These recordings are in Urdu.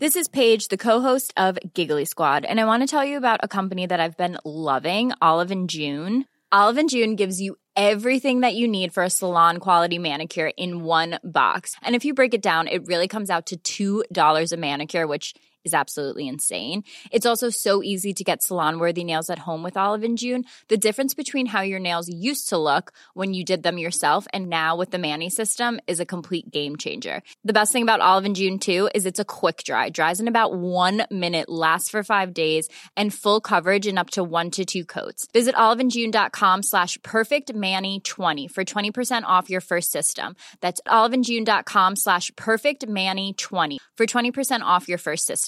This is Paige the a company that لوگ انلو ان جیون gives you that you need for salon quality manicure inks which is now so easy to get salon worthy home with Olive and June's between have your news slick when you did them yourself and now what a mani system is a complete game changer the best about Olive and June's اوکھ جائے floored at Olive and June dot com ساش pack many ٹھوانی for twenty percent off your first system Olive and June dot com ساش pack many ٹوانی for twenty percent off your first system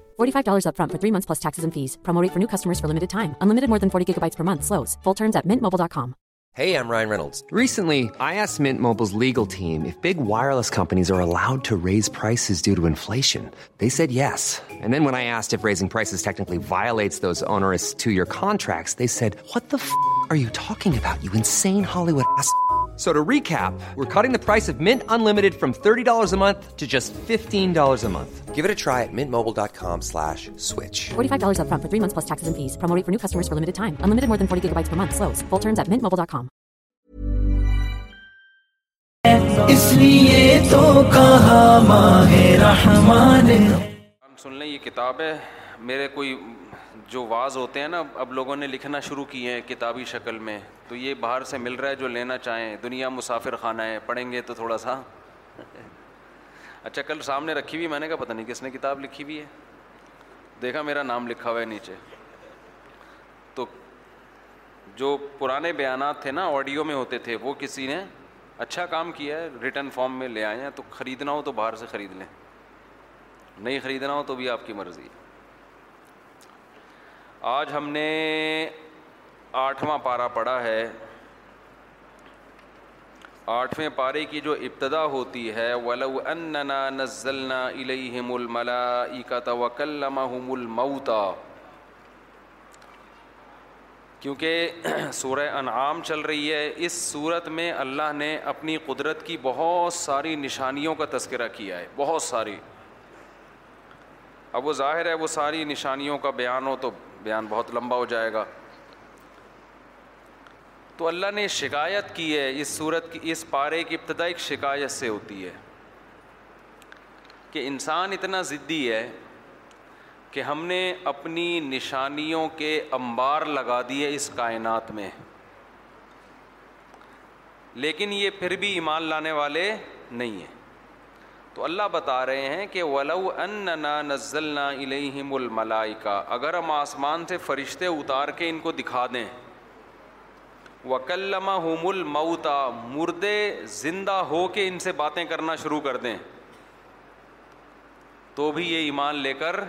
$45 up front for three months plus taxes and fees. Promo rate for new customers for limited time. Unlimited more than 40 gigabytes per month slows. Full terms at mintmobile.com. Hey, I'm Ryan Reynolds. Recently, I asked Mint Mobile's legal team if big wireless companies are allowed to raise prices due to inflation. They said yes. And then when I asked if raising prices technically violates those onerous two-year contracts, they said, what the f*** are you talking about, you insane Hollywood ass. یہ کتاب ہے میرے کوئی جو واز ہوتے ہیں نا اب لوگوں نے لکھنا شروع کیے ہیں کتابی شکل میں تو یہ باہر سے مل رہا ہے جو لینا چاہیں دنیا مسافر خانہ ہے پڑھیں گے تو تھوڑا سا اچھا کل سامنے رکھی ہوئی میں نے کہا پتہ نہیں کس نے کتاب لکھی ہوئی ہے دیکھا میرا نام لکھا ہوا ہے نیچے تو جو پرانے بیانات تھے نا آڈیو میں ہوتے تھے وہ کسی نے اچھا کام کیا ہے ریٹرن فارم میں لے آئے ہیں تو خریدنا ہو تو باہر سے خرید لیں نہیں خریدنا ہو تو بھی آپ کی مرضی ہے آج ہم نے آٹھواں پارہ پڑھا ہے آٹھویں پارے کی جو ابتدا ہوتی ہے ولو اننا نزلنا الیہم ہم وکلمہم الموتا کیونکہ سورہ انعام چل رہی ہے اس صورت میں اللہ نے اپنی قدرت کی بہت ساری نشانیوں کا تذکرہ کیا ہے بہت ساری اب وہ ظاہر ہے وہ ساری نشانیوں کا بیان ہو تو بیان بہت لمبا ہو جائے گا تو اللہ نے شکایت کی ہے اس صورت کی اس پارے کی ابتدائی شکایت سے ہوتی ہے کہ انسان اتنا ضدی ہے کہ ہم نے اپنی نشانیوں کے انبار لگا دیے اس کائنات میں لیکن یہ پھر بھی ایمان لانے والے نہیں ہیں تو اللہ بتا رہے ہیں کہ ولو اننا نزلنا الیہم الملائکہ اگر ہم آسمان سے فرشتے اتار کے ان کو دکھا دیں وکلمہم الموتا مردے زندہ ہو کے ان سے باتیں کرنا شروع کر دیں تو بھی یہ ایمان لے کر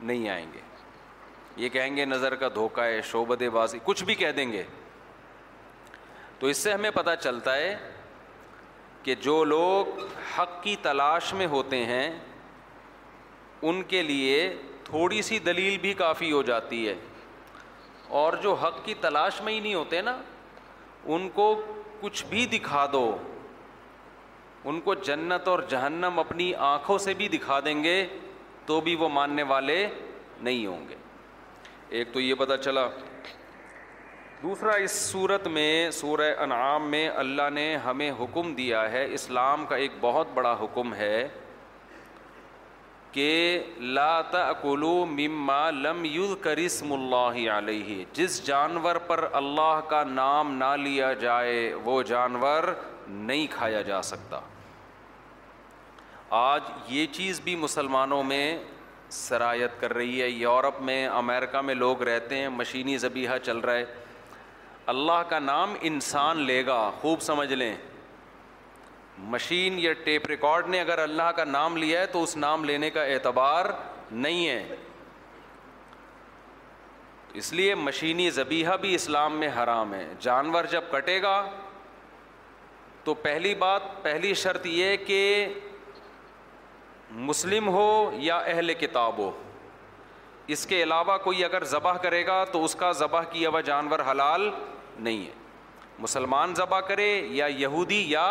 نہیں آئیں گے یہ کہیں گے نظر کا دھوکہ ہے شعبد بازی کچھ بھی کہہ دیں گے تو اس سے ہمیں پتہ چلتا ہے کہ جو لوگ حق کی تلاش میں ہوتے ہیں ان کے لیے تھوڑی سی دلیل بھی کافی ہو جاتی ہے اور جو حق کی تلاش میں ہی نہیں ہوتے نا ان کو کچھ بھی دکھا دو ان کو جنت اور جہنم اپنی آنکھوں سے بھی دکھا دیں گے تو بھی وہ ماننے والے نہیں ہوں گے ایک تو یہ پتہ چلا دوسرا اس صورت میں سورہ انعام میں اللہ نے ہمیں حکم دیا ہے اسلام کا ایک بہت بڑا حکم ہے کہ لا تاکلو مما لم یذکر اسم اللہ علیہ جس جانور پر اللہ کا نام نہ لیا جائے وہ جانور نہیں کھایا جا سکتا آج یہ چیز بھی مسلمانوں میں سرایت کر رہی ہے یورپ میں امریکہ میں لوگ رہتے ہیں مشینی ذبیحہ چل رہا ہے اللہ کا نام انسان لے گا خوب سمجھ لیں مشین یا ٹیپ ریکارڈ نے اگر اللہ کا نام لیا ہے تو اس نام لینے کا اعتبار نہیں ہے اس لیے مشینی زبیحہ بھی اسلام میں حرام ہے جانور جب کٹے گا تو پہلی بات پہلی شرط یہ کہ مسلم ہو یا اہل کتاب ہو اس کے علاوہ کوئی اگر ذبح کرے گا تو اس کا ذبح کیا ہوا جانور حلال نہیں ہے مسلمان ذبح کرے یا یہودی یا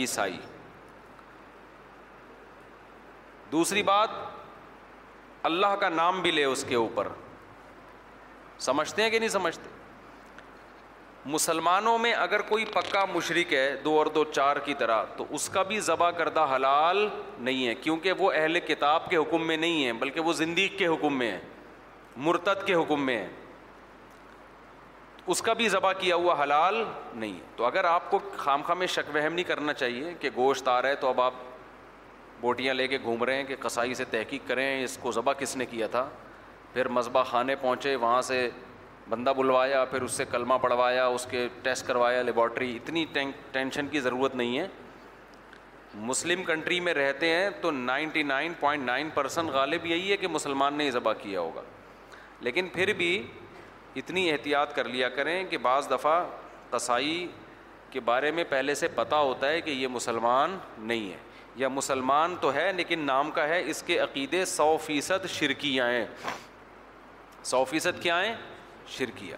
عیسائی دوسری بات اللہ کا نام بھی لے اس کے اوپر سمجھتے ہیں کہ نہیں سمجھتے مسلمانوں میں اگر کوئی پکا مشرق ہے دو اور دو چار کی طرح تو اس کا بھی ذبح کردہ حلال نہیں ہے کیونکہ وہ اہل کتاب کے حکم میں نہیں ہے بلکہ وہ زندگی کے حکم میں ہے مرتد کے حکم میں ہے اس کا بھی ذبح کیا ہوا حلال نہیں تو اگر آپ کو خام خواہ میں شک وہم نہیں کرنا چاہیے کہ گوشت آ رہا ہے تو اب آپ بوٹیاں لے کے گھوم رہے ہیں کہ قصائی سے تحقیق کریں اس کو ذبح کس نے کیا تھا پھر مذبح خانے پہنچے وہاں سے بندہ بلوایا پھر اس سے کلمہ پڑھوایا اس کے ٹیسٹ کروایا لیبارٹری اتنی ٹینشن کی ضرورت نہیں ہے مسلم کنٹری میں رہتے ہیں تو ninety nine point nine percent غالب یہی ہے کہ مسلمان نے ذبح کیا ہوگا لیکن پھر بھی اتنی احتیاط کر لیا کریں کہ بعض دفعہ قصائی کے بارے میں پہلے سے پتہ ہوتا ہے کہ یہ مسلمان نہیں ہے یا مسلمان تو ہے لیکن نام کا ہے اس کے عقیدے سو فیصد شرکیاں ہیں سو فیصد کیا ہیں شرکیہ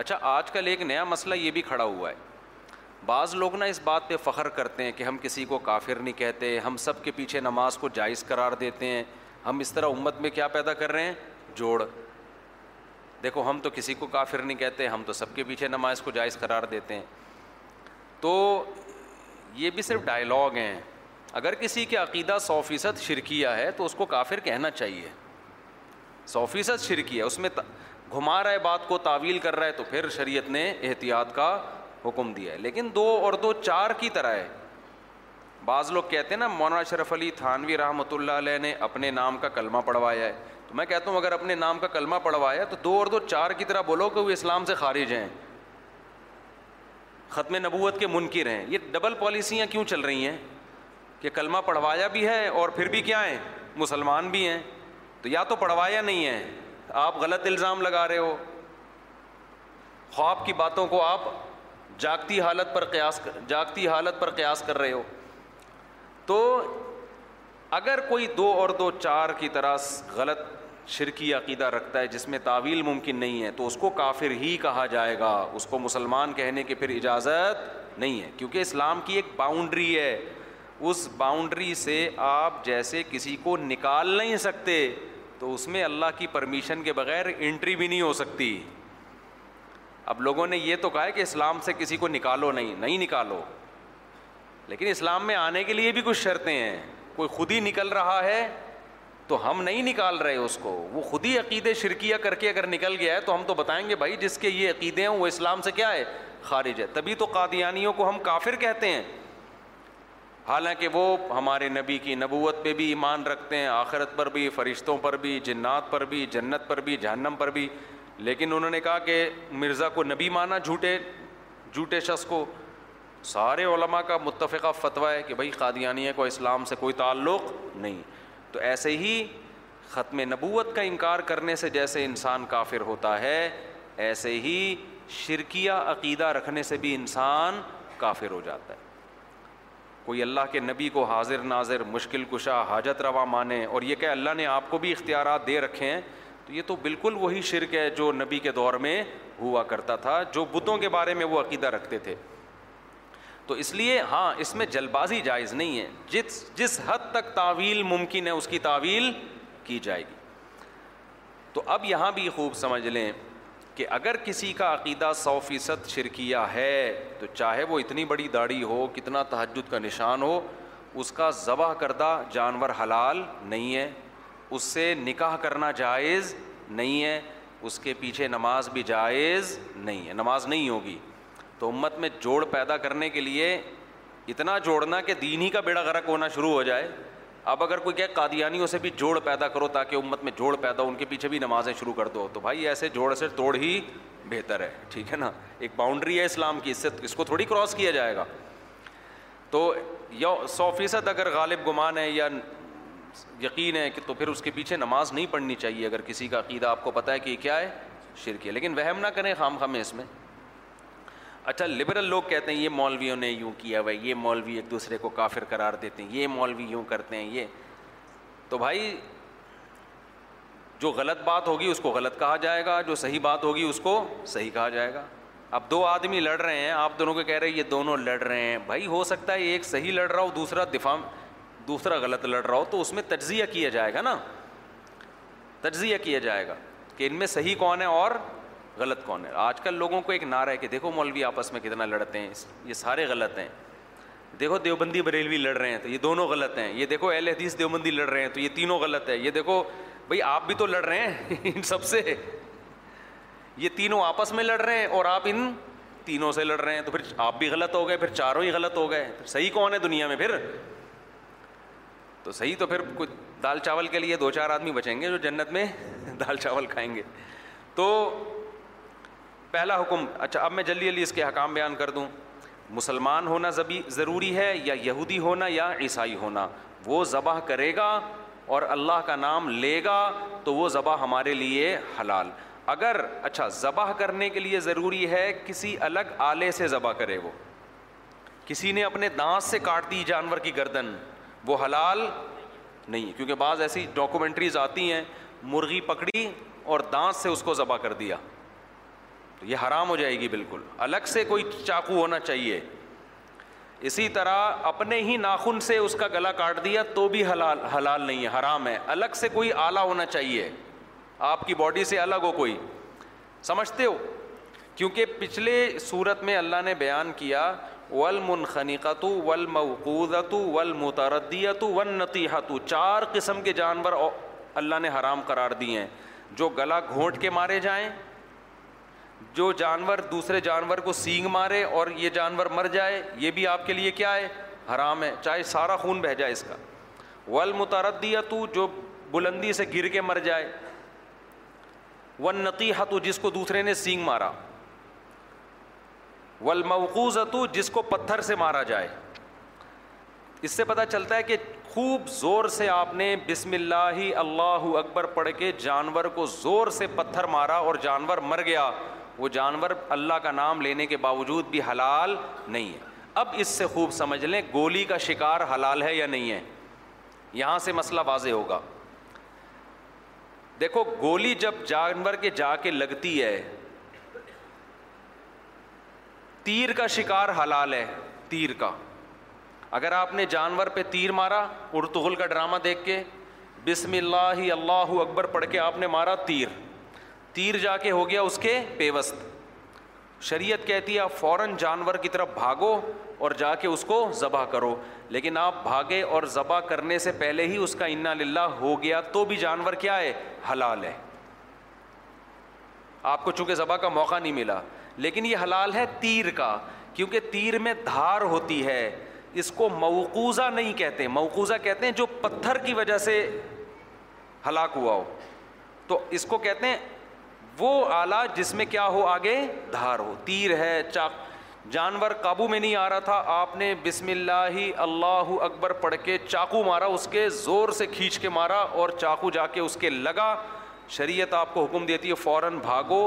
اچھا آج کل ایک نیا مسئلہ یہ بھی کھڑا ہوا ہے بعض لوگ نا اس بات پہ فخر کرتے ہیں کہ ہم کسی کو کافر نہیں کہتے ہم سب کے پیچھے نماز کو جائز قرار دیتے ہیں ہم اس طرح امت میں کیا پیدا کر رہے ہیں جوڑ دیکھو ہم تو کسی کو کافر نہیں کہتے ہم تو سب کے پیچھے نماز کو جائز قرار دیتے ہیں تو یہ بھی صرف ڈائلاگ ہیں اگر کسی کے عقیدہ سو فیصد شرکیہ ہے تو اس کو کافر کہنا چاہیے سو فیصد شرکیہ اس میں گھما رہا ہے بات کو تعویل کر رہا ہے تو پھر شریعت نے احتیاط کا حکم دیا ہے لیکن دو اور دو چار کی طرح ہے بعض لوگ کہتے ہیں نا مولانا اشرف علی تھانوی رحمۃ اللہ علیہ نے اپنے نام کا کلمہ پڑھوایا ہے تو میں کہتا ہوں اگر اپنے نام کا کلمہ پڑھوایا تو دو اور دو چار کی طرح بولو کہ وہ اسلام سے خارج ہیں ختم نبوت کے منکر ہیں یہ ڈبل پالیسیاں کیوں چل رہی ہیں کہ کلمہ پڑھوایا بھی ہے اور پھر بھی کیا ہیں مسلمان بھی ہیں تو یا تو پڑھوایا نہیں ہے آپ غلط الزام لگا رہے ہو خواب کی باتوں کو آپ جاگتی حالت پر قیاس جاگتی حالت پر قیاس کر رہے ہو تو اگر کوئی دو اور دو چار کی طرح غلط شرکی عقیدہ رکھتا ہے جس میں تعویل ممکن نہیں ہے تو اس کو کافر ہی کہا جائے گا اس کو مسلمان کہنے کے پھر اجازت نہیں ہے کیونکہ اسلام کی ایک باؤنڈری ہے اس باؤنڈری سے آپ جیسے کسی کو نکال نہیں سکتے تو اس میں اللہ کی پرمیشن کے بغیر انٹری بھی نہیں ہو سکتی اب لوگوں نے یہ تو کہا ہے کہ اسلام سے کسی کو نکالو نہیں نہیں نکالو لیکن اسلام میں آنے کے لیے بھی کچھ شرطیں ہیں کوئی خود ہی نکل رہا ہے تو ہم نہیں نکال رہے اس کو وہ خود ہی عقیدے شرکیہ کر کے اگر نکل گیا ہے تو ہم تو بتائیں گے بھائی جس کے یہ عقیدے ہیں وہ اسلام سے کیا ہے خارج ہے تبھی تو قادیانیوں کو ہم کافر کہتے ہیں حالانکہ وہ ہمارے نبی کی نبوت پہ بھی ایمان رکھتے ہیں آخرت پر بھی فرشتوں پر بھی جنات پر بھی جنت پر بھی جہنم پر بھی لیکن انہوں نے کہا کہ مرزا کو نبی مانا جھوٹے جھوٹے شخص کو سارے علماء کا متفقہ فتویٰ ہے کہ بھائی قادیانیہ کو اسلام سے کوئی تعلق نہیں تو ایسے ہی ختم نبوت کا انکار کرنے سے جیسے انسان کافر ہوتا ہے ایسے ہی شرکیہ عقیدہ رکھنے سے بھی انسان کافر ہو جاتا ہے کوئی اللہ کے نبی کو حاضر ناظر مشکل کشا حاجت روا مانے اور یہ کہ اللہ نے آپ کو بھی اختیارات دے رکھے ہیں تو یہ تو بالکل وہی شرک ہے جو نبی کے دور میں ہوا کرتا تھا جو بتوں کے بارے میں وہ عقیدہ رکھتے تھے تو اس لیے ہاں اس میں جل بازی جائز نہیں ہے جس جس حد تک تعویل ممکن ہے اس کی تعویل کی جائے گی تو اب یہاں بھی خوب سمجھ لیں کہ اگر کسی کا عقیدہ سو فیصد شرکیہ ہے تو چاہے وہ اتنی بڑی داڑھی ہو کتنا تہجد کا نشان ہو اس کا ذبح کردہ جانور حلال نہیں ہے اس سے نکاح کرنا جائز نہیں ہے اس کے پیچھے نماز بھی جائز نہیں ہے نماز نہیں ہوگی تو امت میں جوڑ پیدا کرنے کے لیے اتنا جوڑنا کہ دین ہی کا بیڑا غرق ہونا شروع ہو جائے اب اگر کوئی کہ قادیانیوں سے بھی جوڑ پیدا کرو تاکہ امت میں جوڑ پیدا ہو ان کے پیچھے بھی نمازیں شروع کر دو تو بھائی ایسے جوڑ سے توڑ ہی بہتر ہے ٹھیک ہے نا ایک باؤنڈری ہے اسلام کی اس سے اس کو تھوڑی کراس کیا جائے گا تو یا سو فیصد اگر غالب گمان ہے یا یقین ہے کہ تو پھر اس کے پیچھے نماز نہیں پڑھنی چاہیے اگر کسی کا عقیدہ آپ کو پتہ ہے کہ یہ کیا ہے شرک ہے لیکن وہم نہ کریں خام خام اس میں اچھا لبرل لوگ کہتے ہیں یہ مولویوں نے یوں کیا ہوا یہ مولوی ایک دوسرے کو کافر قرار دیتے ہیں یہ مولوی یوں کرتے ہیں یہ تو بھائی جو غلط بات ہوگی اس کو غلط کہا جائے گا جو صحیح بات ہوگی اس کو صحیح کہا جائے گا اب دو آدمی لڑ رہے ہیں آپ دونوں کے کہہ رہے ہیں یہ دونوں لڑ رہے ہیں بھائی ہو سکتا ہے ایک صحیح لڑ رہا ہو دوسرا دفاع دوسرا غلط لڑ رہا ہو تو اس میں تجزیہ کیا جائے گا نا تجزیہ کیا جائے گا کہ ان میں صحیح کون ہے اور غلط کون ہے آج کل لوگوں کو ایک نعرہ ہے کہ دیکھو مولوی آپس میں کتنا لڑتے ہیں یہ سارے غلط ہیں دیکھو دیوبندی بریلوی لڑ رہے ہیں تو یہ دونوں غلط ہیں یہ دیکھو اہل حدیث دیوبندی لڑ رہے ہیں تو یہ تینوں غلط ہے یہ دیکھو بھائی آپ بھی تو لڑ رہے ہیں ان سب سے یہ تینوں آپس میں لڑ رہے ہیں اور آپ ان تینوں سے لڑ رہے ہیں تو پھر آپ بھی غلط ہو گئے پھر چاروں ہی غلط ہو گئے پھر صحیح کون ہے دنیا میں پھر تو صحیح تو پھر کچھ دال چاول کے لیے دو چار آدمی بچیں گے جو جنت میں دال چاول کھائیں گے تو پہلا حکم اچھا اب میں جلدی جلدی اس کے حکام بیان کر دوں مسلمان ہونا ضروری ہے یا یہودی ہونا یا عیسائی ہونا وہ ذبح کرے گا اور اللہ کا نام لے گا تو وہ ذبح ہمارے لیے حلال اگر اچھا ذبح کرنے کے لیے ضروری ہے کسی الگ آلے سے ذبح کرے وہ کسی نے اپنے دانت سے کاٹ دی جانور کی گردن وہ حلال نہیں کیونکہ بعض ایسی ڈاکومنٹریز آتی ہیں مرغی پکڑی اور دانت سے اس کو ذبح کر دیا تو یہ حرام ہو جائے گی بالکل الگ سے کوئی چاقو ہونا چاہیے اسی طرح اپنے ہی ناخن سے اس کا گلا کاٹ دیا تو بھی حلال حلال نہیں ہے حرام ہے الگ سے کوئی آلہ ہونا چاہیے آپ کی باڈی سے الگ ہو کوئی سمجھتے ہو کیونکہ پچھلے صورت میں اللہ نے بیان کیا ول منخنیقۃ ولمتردیتو ولنتیحتو چار قسم کے جانور اللہ نے حرام قرار دیے ہیں جو گلا گھونٹ کے مارے جائیں جو جانور دوسرے جانور کو سینگ مارے اور یہ جانور مر جائے یہ بھی آپ کے لیے کیا ہے حرام ہے چاہے سارا خون بہہ جائے اس کا ول تو جو بلندی سے گر کے مر جائے ون نقی جس کو دوسرے نے سینگ مارا ول موقوز تو جس کو پتھر سے مارا جائے اس سے پتہ چلتا ہے کہ خوب زور سے آپ نے بسم اللہ اللہ اکبر پڑھ کے جانور کو زور سے پتھر مارا اور جانور مر گیا وہ جانور اللہ کا نام لینے کے باوجود بھی حلال نہیں ہے اب اس سے خوب سمجھ لیں گولی کا شکار حلال ہے یا نہیں ہے یہاں سے مسئلہ واضح ہوگا دیکھو گولی جب جانور کے جا کے لگتی ہے تیر کا شکار حلال ہے تیر کا اگر آپ نے جانور پہ تیر مارا ارتغل کا ڈرامہ دیکھ کے بسم اللہ اللہ اکبر پڑھ کے آپ نے مارا تیر تیر جا کے ہو گیا اس کے پیوست شریعت کہتی ہے آپ فوراً جانور کی طرف بھاگو اور جا کے اس کو ذبح کرو لیکن آپ بھاگے اور ذبح کرنے سے پہلے ہی اس کا انا للہ ہو گیا تو بھی جانور کیا ہے حلال ہے آپ کو چونکہ ذبح کا موقع نہیں ملا لیکن یہ حلال ہے تیر کا کیونکہ تیر میں دھار ہوتی ہے اس کو موقوزہ نہیں کہتے موقوزہ کہتے ہیں جو پتھر کی وجہ سے ہلاک ہوا ہو تو اس کو کہتے ہیں وہ آلہ جس میں کیا ہو آگے دھار ہو تیر ہے چاک جانور قابو میں نہیں آ رہا تھا آپ نے بسم اللہ اللہ اکبر پڑھ کے چاقو مارا اس کے زور سے کھینچ کے مارا اور چاقو جا کے اس کے لگا شریعت آپ کو حکم دیتی ہے فوراً بھاگو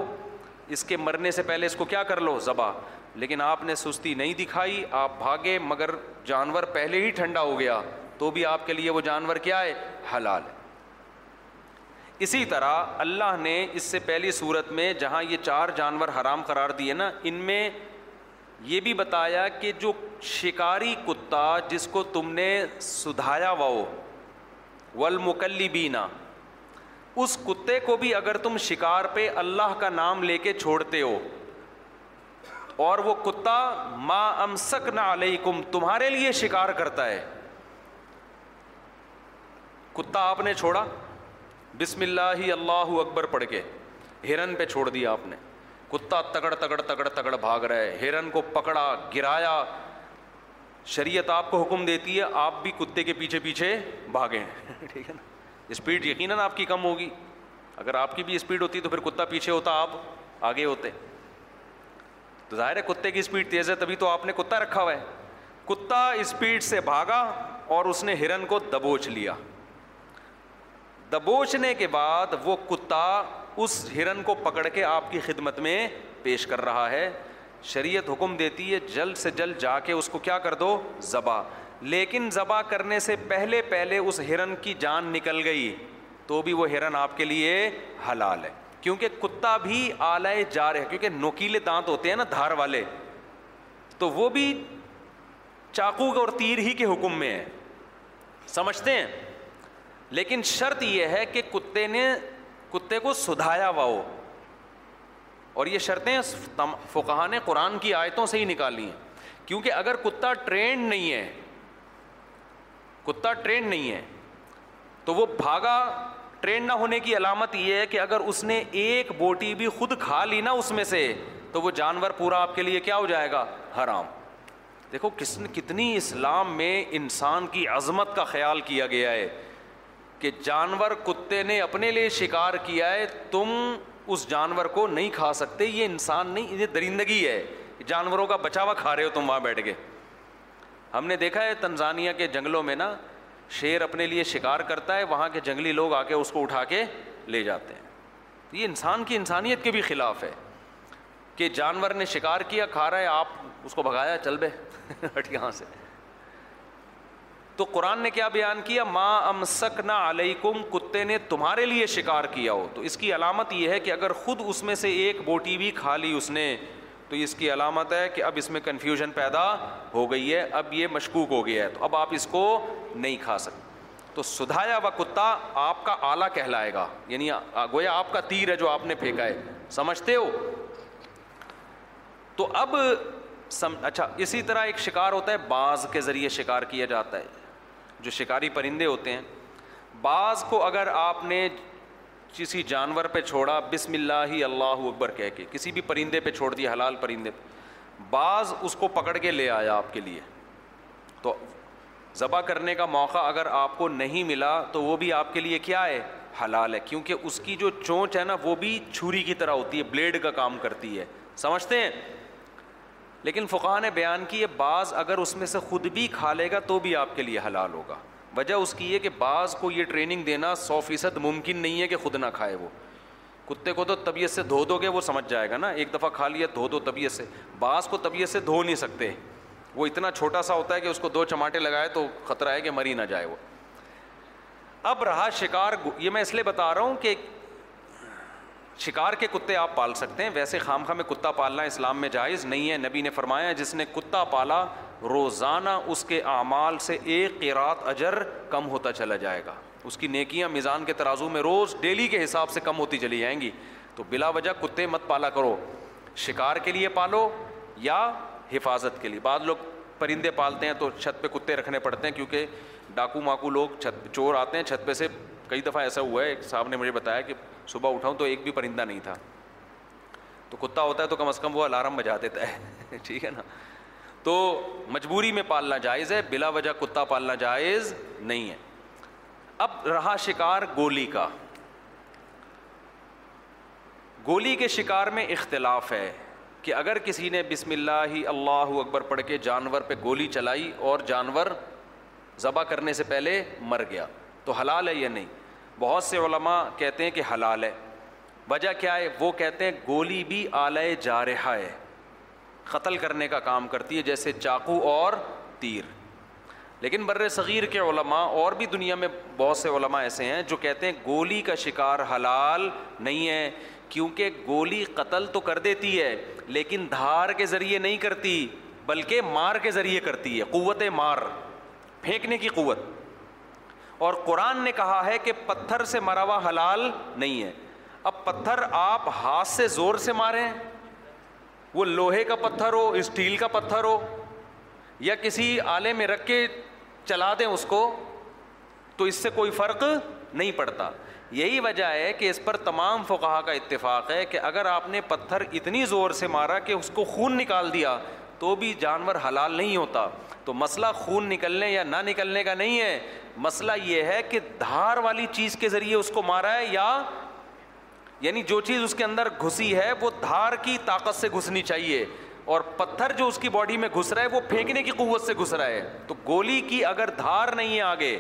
اس کے مرنے سے پہلے اس کو کیا کر لو ذبح لیکن آپ نے سستی نہیں دکھائی آپ بھاگے مگر جانور پہلے ہی ٹھنڈا ہو گیا تو بھی آپ کے لیے وہ جانور کیا ہے حلال اسی طرح اللہ نے اس سے پہلی صورت میں جہاں یہ چار جانور حرام قرار دیے نا ان میں یہ بھی بتایا کہ جو شکاری کتا جس کو تم نے سدھایا ہوا ہو ولمکلی بینا اس کتے کو بھی اگر تم شکار پہ اللہ کا نام لے کے چھوڑتے ہو اور وہ کتا ما ام نہ علیہ کم تمہارے لیے شکار کرتا ہے کتا آپ نے چھوڑا بسم اللہ ہی اللہ اکبر پڑھ کے ہرن پہ چھوڑ دیا آپ نے کتا تگڑ تگڑ تگڑ تگڑ بھاگ رہا ہے ہرن کو پکڑا گرایا شریعت آپ کو حکم دیتی ہے آپ بھی کتے کے پیچھے پیچھے بھاگیں ٹھیک ہے نا اسپیڈ یقیناً آپ کی کم ہوگی اگر آپ کی بھی اسپیڈ ہوتی تو پھر کتا پیچھے ہوتا آپ آگے ہوتے تو ظاہر ہے کتے کی اسپیڈ تیز ہے تبھی تو آپ نے کتا رکھا ہوا ہے کتا اسپیڈ سے بھاگا اور اس نے ہرن کو دبوچ لیا دبوچنے کے بعد وہ کتا اس ہرن کو پکڑ کے آپ کی خدمت میں پیش کر رہا ہے شریعت حکم دیتی ہے جلد سے جلد جا کے اس کو کیا کر دو ذبح لیکن ذبح کرنے سے پہلے پہلے اس ہرن کی جان نکل گئی تو بھی وہ ہرن آپ کے لیے حلال ہے کیونکہ کتا بھی آلائے جا رہے کیونکہ نوکیلے دانت ہوتے ہیں نا دھار والے تو وہ بھی چاقو اور تیر ہی کے حکم میں ہے سمجھتے ہیں لیکن شرط یہ ہے کہ کتے نے کتے کو سدھایا ہوا ہو اور یہ شرطیں فقہ نے قرآن کی آیتوں سے ہی نکالی ہیں کیونکہ اگر کتا ٹرینڈ نہیں ہے کتا ٹرینڈ نہیں ہے تو وہ بھاگا ٹرینڈ نہ ہونے کی علامت یہ ہے کہ اگر اس نے ایک بوٹی بھی خود کھا لی نا اس میں سے تو وہ جانور پورا آپ کے لیے کیا ہو جائے گا حرام دیکھو کس کتنی اسلام میں انسان کی عظمت کا خیال کیا گیا ہے کہ جانور کتے نے اپنے لیے شکار کیا ہے تم اس جانور کو نہیں کھا سکتے یہ انسان نہیں یہ درندگی ہے جانوروں کا بچاوا کھا رہے ہو تم وہاں بیٹھ کے ہم نے دیکھا ہے تنزانیہ کے جنگلوں میں نا شیر اپنے لیے شکار کرتا ہے وہاں کے جنگلی لوگ آ کے اس کو اٹھا کے لے جاتے ہیں یہ انسان کی انسانیت کے بھی خلاف ہے کہ جانور نے شکار کیا کھا رہا ہے آپ اس کو بھگایا چل بے ہٹ یہاں سے تو قرآن نے کیا بیان کیا ماں ام نہ علیہ کم کتے نے تمہارے لیے شکار کیا ہو تو اس کی علامت یہ ہے کہ اگر خود اس میں سے ایک بوٹی بھی کھا لی اس نے تو اس کی علامت ہے کہ اب اس میں کنفیوژن پیدا ہو گئی ہے اب یہ مشکوک ہو گیا ہے تو اب آپ اس کو نہیں کھا سکتے تو سدھایا ہوا کتا آپ کا آلہ کہلائے گا یعنی گویا آپ کا تیر ہے جو آپ نے پھینکا ہے سمجھتے ہو تو اب سم... اچھا اسی طرح ایک شکار ہوتا ہے باز کے ذریعے شکار کیا جاتا ہے جو شکاری پرندے ہوتے ہیں بعض کو اگر آپ نے کسی جانور پہ چھوڑا بسم اللہ ہی اللہ اکبر کہہ کے کسی بھی پرندے پہ چھوڑ دیا حلال پرندے پہ بعض اس کو پکڑ کے لے آیا آپ کے لیے تو ذبح کرنے کا موقع اگر آپ کو نہیں ملا تو وہ بھی آپ کے لیے کیا ہے حلال ہے کیونکہ اس کی جو چونچ ہے نا وہ بھی چھری کی طرح ہوتی ہے بلیڈ کا کام کرتی ہے سمجھتے ہیں لیکن فقا نے بیان کی یہ بعض اگر اس میں سے خود بھی کھا لے گا تو بھی آپ کے لیے حلال ہوگا وجہ اس کی یہ کہ بعض کو یہ ٹریننگ دینا سو فیصد ممکن نہیں ہے کہ خود نہ کھائے وہ کتے کو تو طبیعت سے دھو دو گے وہ سمجھ جائے گا نا ایک دفعہ کھا لیا دھو دو طبیعت سے بعض کو طبیعت سے دھو نہیں سکتے وہ اتنا چھوٹا سا ہوتا ہے کہ اس کو دو چماٹے لگائے تو خطرہ ہے کہ مری نہ جائے وہ اب رہا شکار یہ میں اس لیے بتا رہا ہوں کہ شکار کے کتے آپ پال سکتے ہیں ویسے خام خامخہ میں کتا پالنا اسلام میں جائز نہیں ہے نبی نے فرمایا جس نے کتا پالا روزانہ اس کے اعمال سے ایک قرات اجر کم ہوتا چلا جائے گا اس کی نیکیاں میزان کے ترازو میں روز ڈیلی کے حساب سے کم ہوتی چلی جائیں گی تو بلا وجہ کتے مت پالا کرو شکار کے لیے پالو یا حفاظت کے لیے بعض لوگ پرندے پالتے ہیں تو چھت پہ کتے رکھنے پڑتے ہیں کیونکہ ڈاکو ماکو لوگ چھت چور آتے ہیں چھت پہ سے کئی دفعہ ایسا ہوا ہے ایک صاحب نے مجھے بتایا کہ صبح اٹھاؤں تو ایک بھی پرندہ نہیں تھا تو کتا ہوتا ہے تو کم از کم وہ الارم بجا دیتا ہے ٹھیک ہے نا تو مجبوری میں پالنا جائز ہے بلا وجہ کتا پالنا جائز نہیں ہے اب رہا شکار گولی کا گولی کے شکار میں اختلاف ہے کہ اگر کسی نے بسم اللہ ہی اللہ اکبر پڑھ کے جانور پہ گولی چلائی اور جانور ذبح کرنے سے پہلے مر گیا تو حلال ہے یا نہیں بہت سے علماء کہتے ہیں کہ حلال ہے وجہ کیا ہے وہ کہتے ہیں گولی بھی آلائے جا رہا ہے قتل کرنے کا کام کرتی ہے جیسے چاقو اور تیر لیکن بر صغیر کے علماء اور بھی دنیا میں بہت سے علماء ایسے ہیں جو کہتے ہیں گولی کا شکار حلال نہیں ہے کیونکہ گولی قتل تو کر دیتی ہے لیکن دھار کے ذریعے نہیں کرتی بلکہ مار کے ذریعے کرتی ہے قوت مار پھینکنے کی قوت اور قرآن نے کہا ہے کہ پتھر سے مرا ہوا حلال نہیں ہے اب پتھر آپ ہاتھ سے زور سے ماریں وہ لوہے کا پتھر ہو اسٹیل کا پتھر ہو یا کسی آلے میں رکھ کے چلا دیں اس کو تو اس سے کوئی فرق نہیں پڑتا یہی وجہ ہے کہ اس پر تمام فقہ کا اتفاق ہے کہ اگر آپ نے پتھر اتنی زور سے مارا کہ اس کو خون نکال دیا تو بھی جانور حلال نہیں ہوتا تو مسئلہ خون نکلنے یا نہ نکلنے کا نہیں ہے مسئلہ یہ ہے کہ دھار والی چیز کے ذریعے اس کو مارا ہے یا یعنی جو چیز اس کے اندر گھسی ہے وہ دھار کی طاقت سے گھسنی چاہیے اور پتھر جو اس کی باڈی میں گھس رہا ہے وہ پھینکنے کی قوت سے گھس رہا ہے تو گولی کی اگر دھار نہیں ہے آگے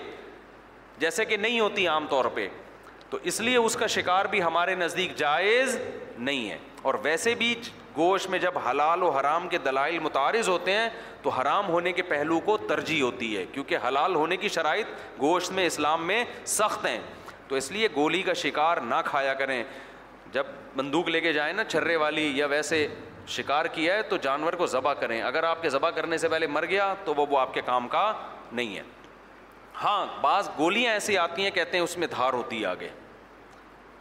جیسے کہ نہیں ہوتی عام طور پہ تو اس لیے اس کا شکار بھی ہمارے نزدیک جائز نہیں ہے اور ویسے بھی گوشت میں جب حلال و حرام کے دلائل متعارض ہوتے ہیں تو حرام ہونے کے پہلو کو ترجیح ہوتی ہے کیونکہ حلال ہونے کی شرائط گوشت میں اسلام میں سخت ہیں تو اس لیے گولی کا شکار نہ کھایا کریں جب بندوق لے کے جائیں نا چھرے والی یا ویسے شکار کیا ہے تو جانور کو ذبح کریں اگر آپ کے ذبح کرنے سے پہلے مر گیا تو وہ آپ کے کام کا نہیں ہے ہاں بعض گولیاں ایسی آتی ہیں کہتے ہیں اس میں دھار ہوتی ہے آگے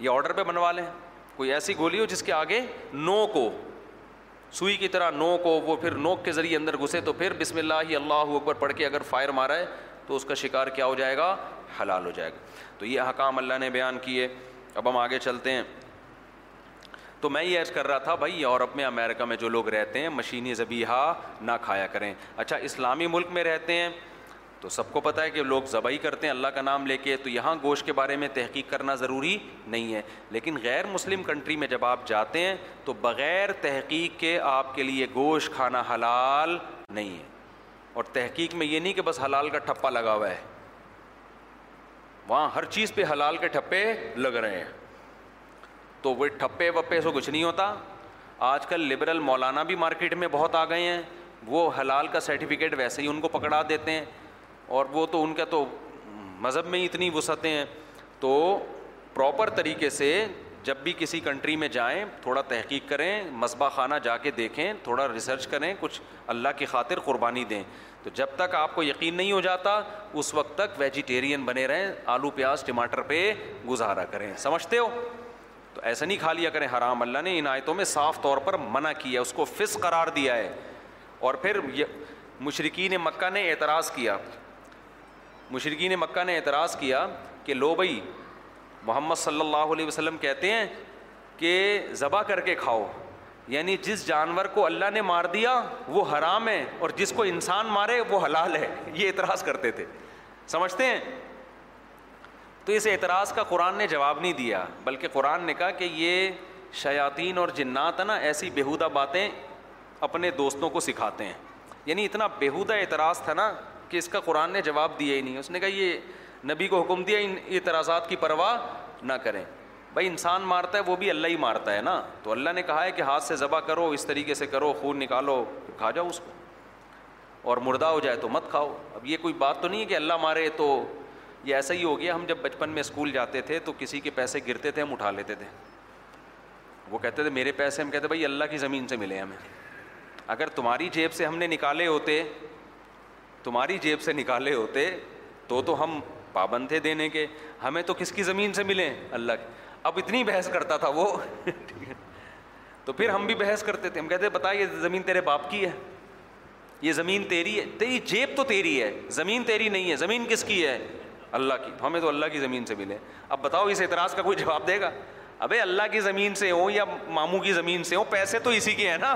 یہ آڈر پہ بنوا لیں کوئی ایسی گولی ہو جس کے آگے نو کو سوئی کی طرح نوک ہو وہ پھر نوک کے ذریعے اندر گھسے تو پھر بسم اللہ ہی اللہ اکبر پڑھ کے اگر فائر مارا ہے تو اس کا شکار کیا ہو جائے گا حلال ہو جائے گا تو یہ حکام اللہ نے بیان کیے اب ہم آگے چلتے ہیں تو میں یہ عرض کر رہا تھا بھائی یورپ میں امریکہ میں جو لوگ رہتے ہیں مشینی زبیحہ نہ کھایا کریں اچھا اسلامی ملک میں رہتے ہیں تو سب کو پتہ ہے کہ لوگ ذبحی کرتے ہیں اللہ کا نام لے کے تو یہاں گوشت کے بارے میں تحقیق کرنا ضروری نہیں ہے لیکن غیر مسلم کنٹری میں جب آپ جاتے ہیں تو بغیر تحقیق کے آپ کے لیے گوشت کھانا حلال نہیں ہے اور تحقیق میں یہ نہیں کہ بس حلال کا ٹھپا لگا ہوا ہے وہاں ہر چیز پہ حلال کے ٹھپے لگ رہے ہیں تو وہ ٹھپے وپے سے کچھ نہیں ہوتا آج کل لبرل مولانا بھی مارکیٹ میں بہت آ گئے ہیں وہ حلال کا سرٹیفکیٹ ویسے ہی ان کو پکڑا دیتے ہیں اور وہ تو ان کا تو مذہب میں ہی اتنی وسعتیں ہیں تو پراپر طریقے سے جب بھی کسی کنٹری میں جائیں تھوڑا تحقیق کریں مصباح خانہ جا کے دیکھیں تھوڑا ریسرچ کریں کچھ اللہ کی خاطر قربانی دیں تو جب تک آپ کو یقین نہیں ہو جاتا اس وقت تک ویجیٹیرین بنے رہیں آلو پیاز ٹماٹر پہ گزارا کریں سمجھتے ہو تو ایسا نہیں کھا لیا کریں حرام اللہ نے ان آیتوں میں صاف طور پر منع کیا اس کو فس قرار دیا ہے اور پھر مشرقین مکہ نے اعتراض کیا مشرقین مکہ نے اعتراض کیا کہ لو بھائی محمد صلی اللہ علیہ وسلم کہتے ہیں کہ ذبح کر کے کھاؤ یعنی جس جانور کو اللہ نے مار دیا وہ حرام ہے اور جس کو انسان مارے وہ حلال ہے یہ اعتراض کرتے تھے سمجھتے ہیں تو اس اعتراض کا قرآن نے جواب نہیں دیا بلکہ قرآن نے کہا کہ یہ شیاطین اور جنات نا ایسی بیہودہ باتیں اپنے دوستوں کو سکھاتے ہیں یعنی اتنا بیہودہ اعتراض تھا نا کہ اس کا قرآن نے جواب دیا ہی نہیں اس نے کہا یہ نبی کو حکم دیا ان اعتراضات کی پرواہ نہ کریں بھائی انسان مارتا ہے وہ بھی اللہ ہی مارتا ہے نا تو اللہ نے کہا ہے کہ ہاتھ سے ذبح کرو اس طریقے سے کرو خون نکالو کھا جاؤ اس کو اور مردہ ہو جائے تو مت کھاؤ اب یہ کوئی بات تو نہیں ہے کہ اللہ مارے تو یہ ایسا ہی ہو گیا ہم جب بچپن میں اسکول جاتے تھے تو کسی کے پیسے گرتے تھے ہم اٹھا لیتے تھے وہ کہتے تھے میرے پیسے ہم کہتے بھائی اللہ کی زمین سے ملے ہمیں اگر تمہاری جیب سے ہم نے نکالے ہوتے تمہاری جیب سے نکالے ہوتے تو تو ہم پابند تھے دینے کے ہمیں تو کس کی زمین سے ملیں اللہ کی اب اتنی بحث کرتا تھا وہ ٹھیک ہے تو پھر ہم بھی بحث کرتے تھے ہم کہتے بتا یہ زمین تیرے باپ کی ہے یہ زمین تیری ہے تیری جیب تو تیری ہے زمین تیری نہیں ہے زمین کس کی ہے اللہ کی ہمیں تو اللہ کی زمین سے ملے اب بتاؤ اس اعتراض کا کوئی جواب دے گا ابے اللہ کی زمین سے ہو یا ماموں کی زمین سے ہوں پیسے تو اسی کے ہیں نا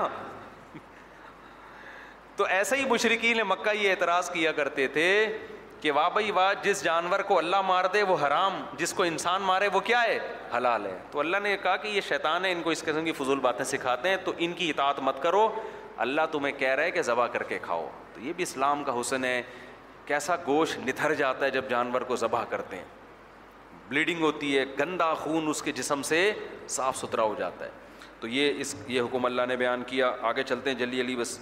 تو ایسے ہی مشرقی مکہ یہ اعتراض کیا کرتے تھے کہ واہ بھائی واہ جس جانور کو اللہ مار دے وہ حرام جس کو انسان مارے وہ کیا ہے حلال ہے تو اللہ نے کہا کہ یہ شیطان ہے ان کو اس قسم کی فضول باتیں سکھاتے ہیں تو ان کی اطاعت مت کرو اللہ تمہیں کہہ رہا ہے کہ ذبح کر کے کھاؤ تو یہ بھی اسلام کا حسن ہے کیسا گوشت نتھر جاتا ہے جب جانور کو ذبح کرتے ہیں بلیڈنگ ہوتی ہے گندا خون اس کے جسم سے صاف ستھرا ہو جاتا ہے تو یہ اس یہ حکم اللہ نے بیان کیا آگے چلتے ہیں جلدی علی بس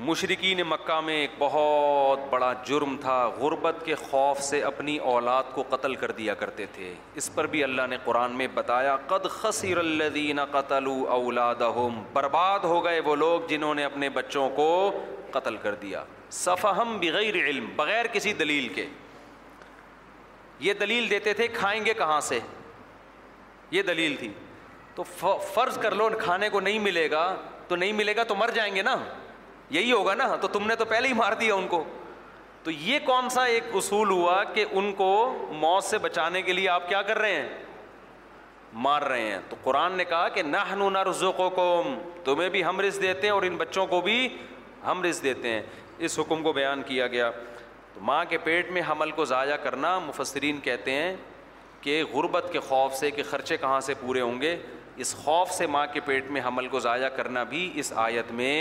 مشرقین مکہ میں ایک بہت بڑا جرم تھا غربت کے خوف سے اپنی اولاد کو قتل کر دیا کرتے تھے اس پر بھی اللہ نے قرآن میں بتایا قد خصیر اللہ ددین قتل اولاد برباد ہو گئے وہ لوگ جنہوں نے اپنے بچوں کو قتل کر دیا صفہم بغیر علم بغیر کسی دلیل کے یہ دلیل دیتے تھے کھائیں گے کہاں سے یہ دلیل تھی تو فرض کر لو کھانے کو نہیں ملے گا تو نہیں ملے گا تو مر جائیں گے نا یہی ہوگا نا تو تم نے تو پہلے ہی مار دیا ان کو تو یہ کون سا ایک اصول ہوا کہ ان کو موت سے بچانے کے لیے آپ کیا کر رہے ہیں مار رہے ہیں تو قرآن نے کہا کہ نہ نو و تمہیں بھی ہم رز دیتے ہیں اور ان بچوں کو بھی ہم رز دیتے ہیں اس حکم کو بیان کیا گیا تو ماں کے پیٹ میں حمل کو ضائع کرنا مفسرین کہتے ہیں کہ غربت کے خوف سے کہ خرچے کہاں سے پورے ہوں گے اس خوف سے ماں کے پیٹ میں حمل کو ضائع کرنا بھی اس آیت میں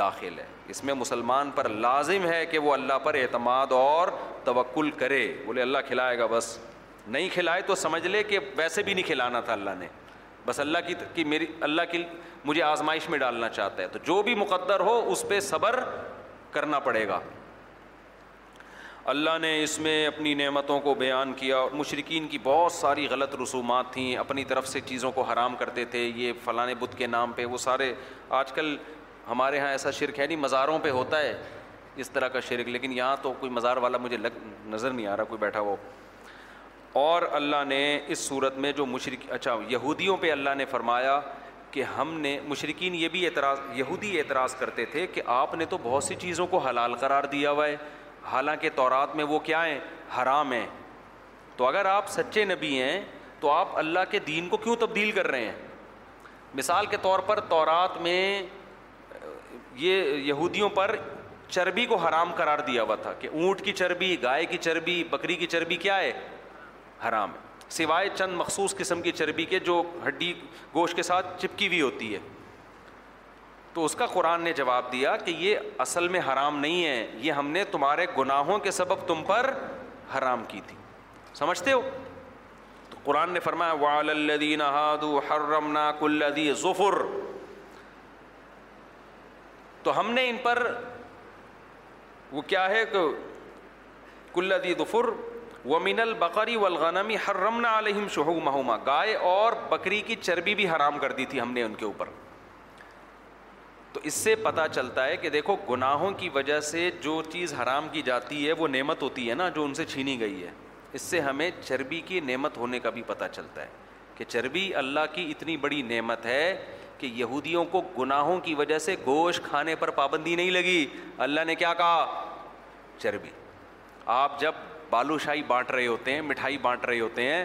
داخل ہے اس میں مسلمان پر لازم ہے کہ وہ اللہ پر اعتماد اور توکل کرے بولے اللہ کھلائے گا بس نہیں کھلائے تو سمجھ لے کہ ویسے بھی نہیں کھلانا تھا اللہ نے بس اللہ کی میری اللہ کی مجھے آزمائش میں ڈالنا چاہتا ہے تو جو بھی مقدر ہو اس پہ صبر کرنا پڑے گا اللہ نے اس میں اپنی نعمتوں کو بیان کیا اور مشرقین کی بہت ساری غلط رسومات تھیں اپنی طرف سے چیزوں کو حرام کرتے تھے یہ فلاں بدھ کے نام پہ وہ سارے آج کل ہمارے ہاں ایسا شرک ہے نہیں مزاروں پہ ہوتا ہے اس طرح کا شرک لیکن یہاں تو کوئی مزار والا مجھے لگ نظر نہیں آ رہا کوئی بیٹھا ہو اور اللہ نے اس صورت میں جو مشرق اچھا یہودیوں پہ اللہ نے فرمایا کہ ہم نے مشرقین یہ بھی اعتراض یہودی اعتراض کرتے تھے کہ آپ نے تو بہت سی چیزوں کو حلال قرار دیا ہوا ہے حالانکہ تورات میں وہ کیا ہیں حرام ہیں تو اگر آپ سچے نبی ہیں تو آپ اللہ کے دین کو کیوں تبدیل کر رہے ہیں مثال کے طور پر تورات میں یہ یہودیوں پر چربی کو حرام قرار دیا ہوا تھا کہ اونٹ کی چربی گائے کی چربی بکری کی چربی کیا ہے حرام ہے سوائے چند مخصوص قسم کی چربی کے جو ہڈی گوشت کے ساتھ چپکی ہوئی ہوتی ہے تو اس کا قرآن نے جواب دیا کہ یہ اصل میں حرام نہیں ہے یہ ہم نے تمہارے گناہوں کے سبب تم پر حرام کی تھی سمجھتے ہو تو قرآن نے فرمایا كُلَّذِي ظفر تو ہم نے ان پر وہ کیا ہے کہ کل دفر و من والغنمی و علیہم شہو علم مہوما گائے اور بکری کی چربی بھی حرام کر دی تھی ہم نے ان کے اوپر تو اس سے پتہ چلتا ہے کہ دیکھو گناہوں کی وجہ سے جو چیز حرام کی جاتی ہے وہ نعمت ہوتی ہے نا جو ان سے چھینی گئی ہے اس سے ہمیں چربی کی نعمت ہونے کا بھی پتہ چلتا ہے کہ چربی اللہ کی اتنی بڑی نعمت ہے کہ یہودیوں کو گناہوں کی وجہ سے گوشت کھانے پر پابندی نہیں لگی اللہ نے کیا کہا چربی آپ جب بالو شاہی بانٹ رہے ہوتے ہیں مٹھائی بانٹ رہے ہوتے ہیں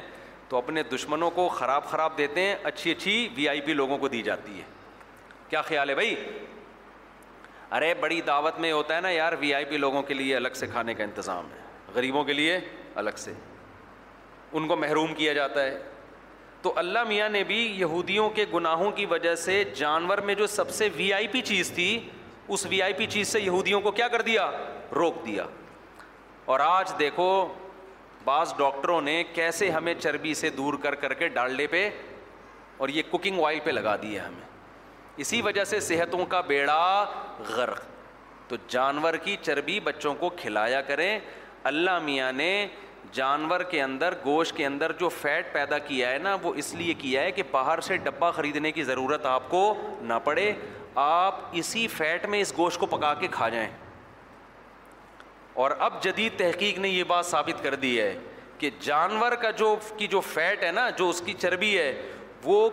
تو اپنے دشمنوں کو خراب خراب دیتے ہیں اچھی اچھی وی آئی پی لوگوں کو دی جاتی ہے کیا خیال ہے بھائی ارے بڑی دعوت میں ہوتا ہے نا یار وی آئی پی لوگوں کے لیے الگ سے کھانے کا انتظام ہے غریبوں کے لیے الگ سے ان کو محروم کیا جاتا ہے تو اللہ میاں نے بھی یہودیوں کے گناہوں کی وجہ سے جانور میں جو سب سے وی آئی پی چیز تھی اس وی آئی پی چیز سے یہودیوں کو کیا کر دیا روک دیا اور آج دیکھو بعض ڈاکٹروں نے کیسے ہمیں چربی سے دور کر کر کے ڈالڈے پہ اور یہ کوکنگ آئل پہ لگا ہے ہمیں اسی وجہ سے صحتوں کا بیڑا غرق تو جانور کی چربی بچوں کو کھلایا کریں اللہ میاں نے جانور کے اندر گوشت کے اندر جو فیٹ پیدا کیا ہے نا وہ اس لیے کیا ہے کہ باہر سے ڈبہ خریدنے کی ضرورت آپ کو نہ پڑے آپ اسی فیٹ میں اس گوشت کو پکا کے کھا جائیں اور اب جدید تحقیق نے یہ بات ثابت کر دی ہے کہ جانور کا جو کی جو فیٹ ہے نا جو اس کی چربی ہے وہ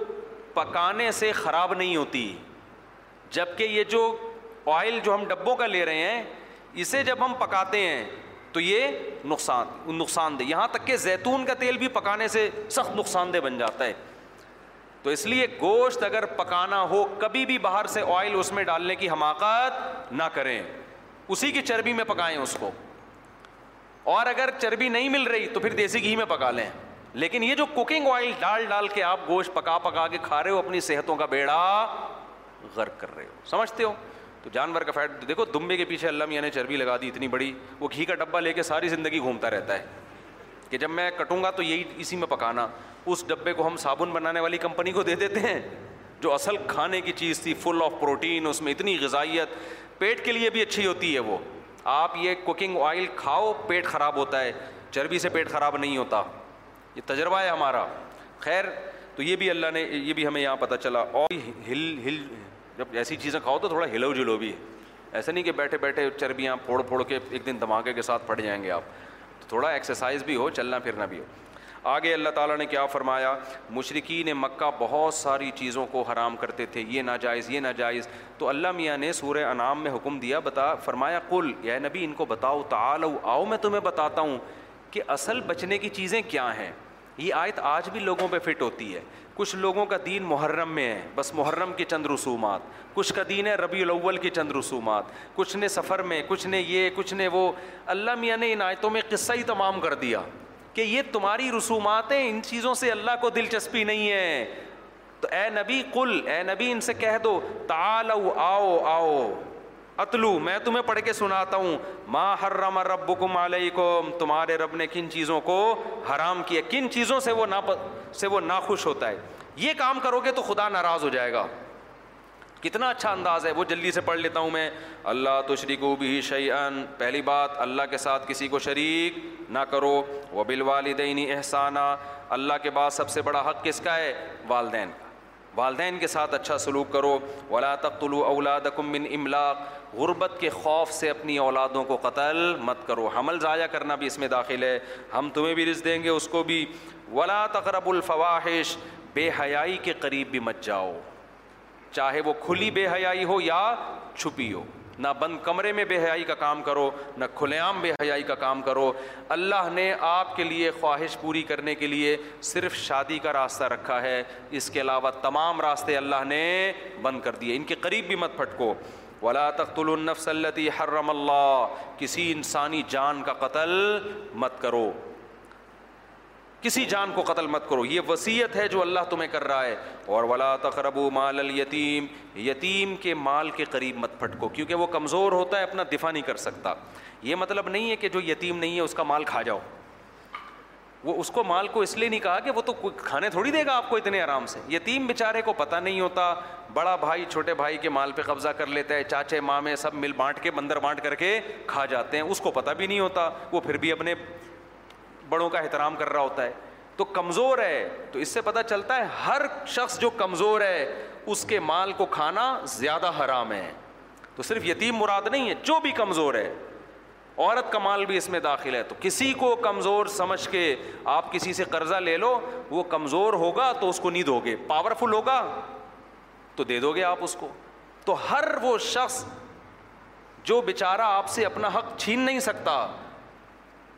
پکانے سے خراب نہیں ہوتی جب کہ یہ جو آئل جو ہم ڈبوں کا لے رہے ہیں اسے جب ہم پکاتے ہیں تو یہ نقصان نقصان دہ یہاں تک کہ زیتون کا تیل بھی پکانے سے سخت نقصان دہ بن جاتا ہے تو اس لیے گوشت اگر پکانا ہو کبھی بھی باہر سے آئل اس میں ڈالنے کی حماقت نہ کریں اسی کی چربی میں پکائیں اس کو اور اگر چربی نہیں مل رہی تو پھر دیسی گھی میں پکا لیں لیکن یہ جو کوکنگ آئل ڈال ڈال کے آپ گوشت پکا پکا کے کھا رہے ہو اپنی صحتوں کا بیڑا غرق کر رہے ہو سمجھتے ہو تو جانور کا فیٹ دیکھو دمبے کے پیچھے اللہ میاں نے چربی لگا دی اتنی بڑی وہ گھی کا ڈبہ لے کے ساری زندگی گھومتا رہتا ہے کہ جب میں کٹوں گا تو یہی اسی میں پکانا اس ڈبے کو ہم صابن بنانے والی کمپنی کو دے دیتے ہیں جو اصل کھانے کی چیز تھی فل آف پروٹین اس میں اتنی غذائیت پیٹ کے لیے بھی اچھی ہوتی ہے وہ آپ یہ کوکنگ آئل کھاؤ پیٹ خراب ہوتا ہے چربی سے پیٹ خراب نہیں ہوتا یہ تجربہ ہے ہمارا خیر تو یہ بھی اللہ نے یہ بھی ہمیں یہاں پتہ چلا اور ہل ہل جب ایسی چیزیں کھاؤ تو تھوڑا ہلو جلو بھی ہے ایسا نہیں کہ بیٹھے بیٹھے چربیاں پھوڑ پھوڑ کے ایک دن دھماکے کے ساتھ پھٹ جائیں گے آپ تو تھوڑا ایکسرسائز بھی ہو چلنا پھرنا بھی ہو آگے اللہ تعالیٰ نے کیا فرمایا مشرقین مکہ بہت ساری چیزوں کو حرام کرتے تھے یہ ناجائز یہ ناجائز تو اللہ میاں نے سورہ انعام میں حکم دیا بتا فرمایا کل یا نبی ان کو بتاؤ تعالو آؤ میں تمہیں بتاتا ہوں کہ اصل بچنے کی چیزیں کیا ہیں یہ آیت آج بھی لوگوں پہ فٹ ہوتی ہے کچھ لوگوں کا دین محرم میں ہے بس محرم کی چند رسومات کچھ کا دین ہے ربیع الاول کی چند رسومات کچھ نے سفر میں کچھ نے یہ کچھ نے وہ اللہ میاں نے ان آیتوں میں قصہ ہی تمام کر دیا کہ یہ تمہاری رسومات ہیں ان چیزوں سے اللہ کو دلچسپی نہیں ہے تو اے نبی کل اے نبی ان سے کہہ دو تعالو آؤ آؤ اتلو میں تمہیں پڑھ کے سناتا ہوں ما حرم ربکم علیکم تمہارے رب نے کن چیزوں کو حرام کیا کن چیزوں سے وہ ناپ سے وہ ناخوش ہوتا ہے یہ کام کرو گے تو خدا ناراض ہو جائے گا کتنا اچھا انداز ہے وہ جلدی سے پڑھ لیتا ہوں میں اللہ بھی شعین پہلی بات اللہ کے ساتھ کسی کو شریک نہ کرو وہ بالوالدینی احسانہ اللہ کے بعد سب سے بڑا حق کس کا ہے والدین والدین کے ساتھ اچھا سلوک کرو ولا تقتلوا اولادکم من املاق غربت کے خوف سے اپنی اولادوں کو قتل مت کرو حمل ضائع کرنا بھی اس میں داخل ہے ہم تمہیں بھی رزق دیں گے اس کو بھی ولا تقرب الفواحش بے حیائی کے قریب بھی مت جاؤ چاہے وہ کھلی بے حیائی ہو یا چھپی ہو نہ بند کمرے میں بے حیائی کا کام کرو نہ کھلے عام بے حیائی کا کام کرو اللہ نے آپ کے لیے خواہش پوری کرنے کے لیے صرف شادی کا راستہ رکھا ہے اس کے علاوہ تمام راستے اللہ نے بند کر دیے ان کے قریب بھی مت پھٹکو ولا تخت النفس صلطی حرم اللہ کسی انسانی جان کا قتل مت کرو کسی جان کو قتل مت کرو یہ وصیت ہے جو اللہ تمہیں کر رہا ہے اور ولا تخربو مال التیم یتیم کے مال کے قریب مت پھٹکو کیونکہ وہ کمزور ہوتا ہے اپنا دفاع نہیں کر سکتا یہ مطلب نہیں ہے کہ جو یتیم نہیں ہے اس کا مال کھا جاؤ وہ اس کو مال کو اس لیے نہیں کہا کہ وہ تو کھانے تھوڑی دے گا آپ کو اتنے آرام سے یتیم بیچارے کو پتہ نہیں ہوتا بڑا بھائی چھوٹے بھائی کے مال پہ قبضہ کر لیتا ہے چاچے مامے سب مل بانٹ کے بندر بانٹ کر کے کھا جاتے ہیں اس کو پتہ بھی نہیں ہوتا وہ پھر بھی اپنے بڑوں کا احترام کر رہا ہوتا ہے تو کمزور ہے تو اس سے پتہ چلتا ہے ہر شخص جو کمزور ہے اس کے مال کو کھانا زیادہ حرام ہے تو صرف یتیم مراد نہیں ہے جو بھی کمزور ہے عورت کا مال بھی اس میں داخل ہے تو کسی کو کمزور سمجھ کے آپ کسی سے قرضہ لے لو وہ کمزور ہوگا تو اس کو نہیں دو گے پاورفل ہوگا تو دے دو گے آپ اس کو تو ہر وہ شخص جو بیچارہ آپ سے اپنا حق چھین نہیں سکتا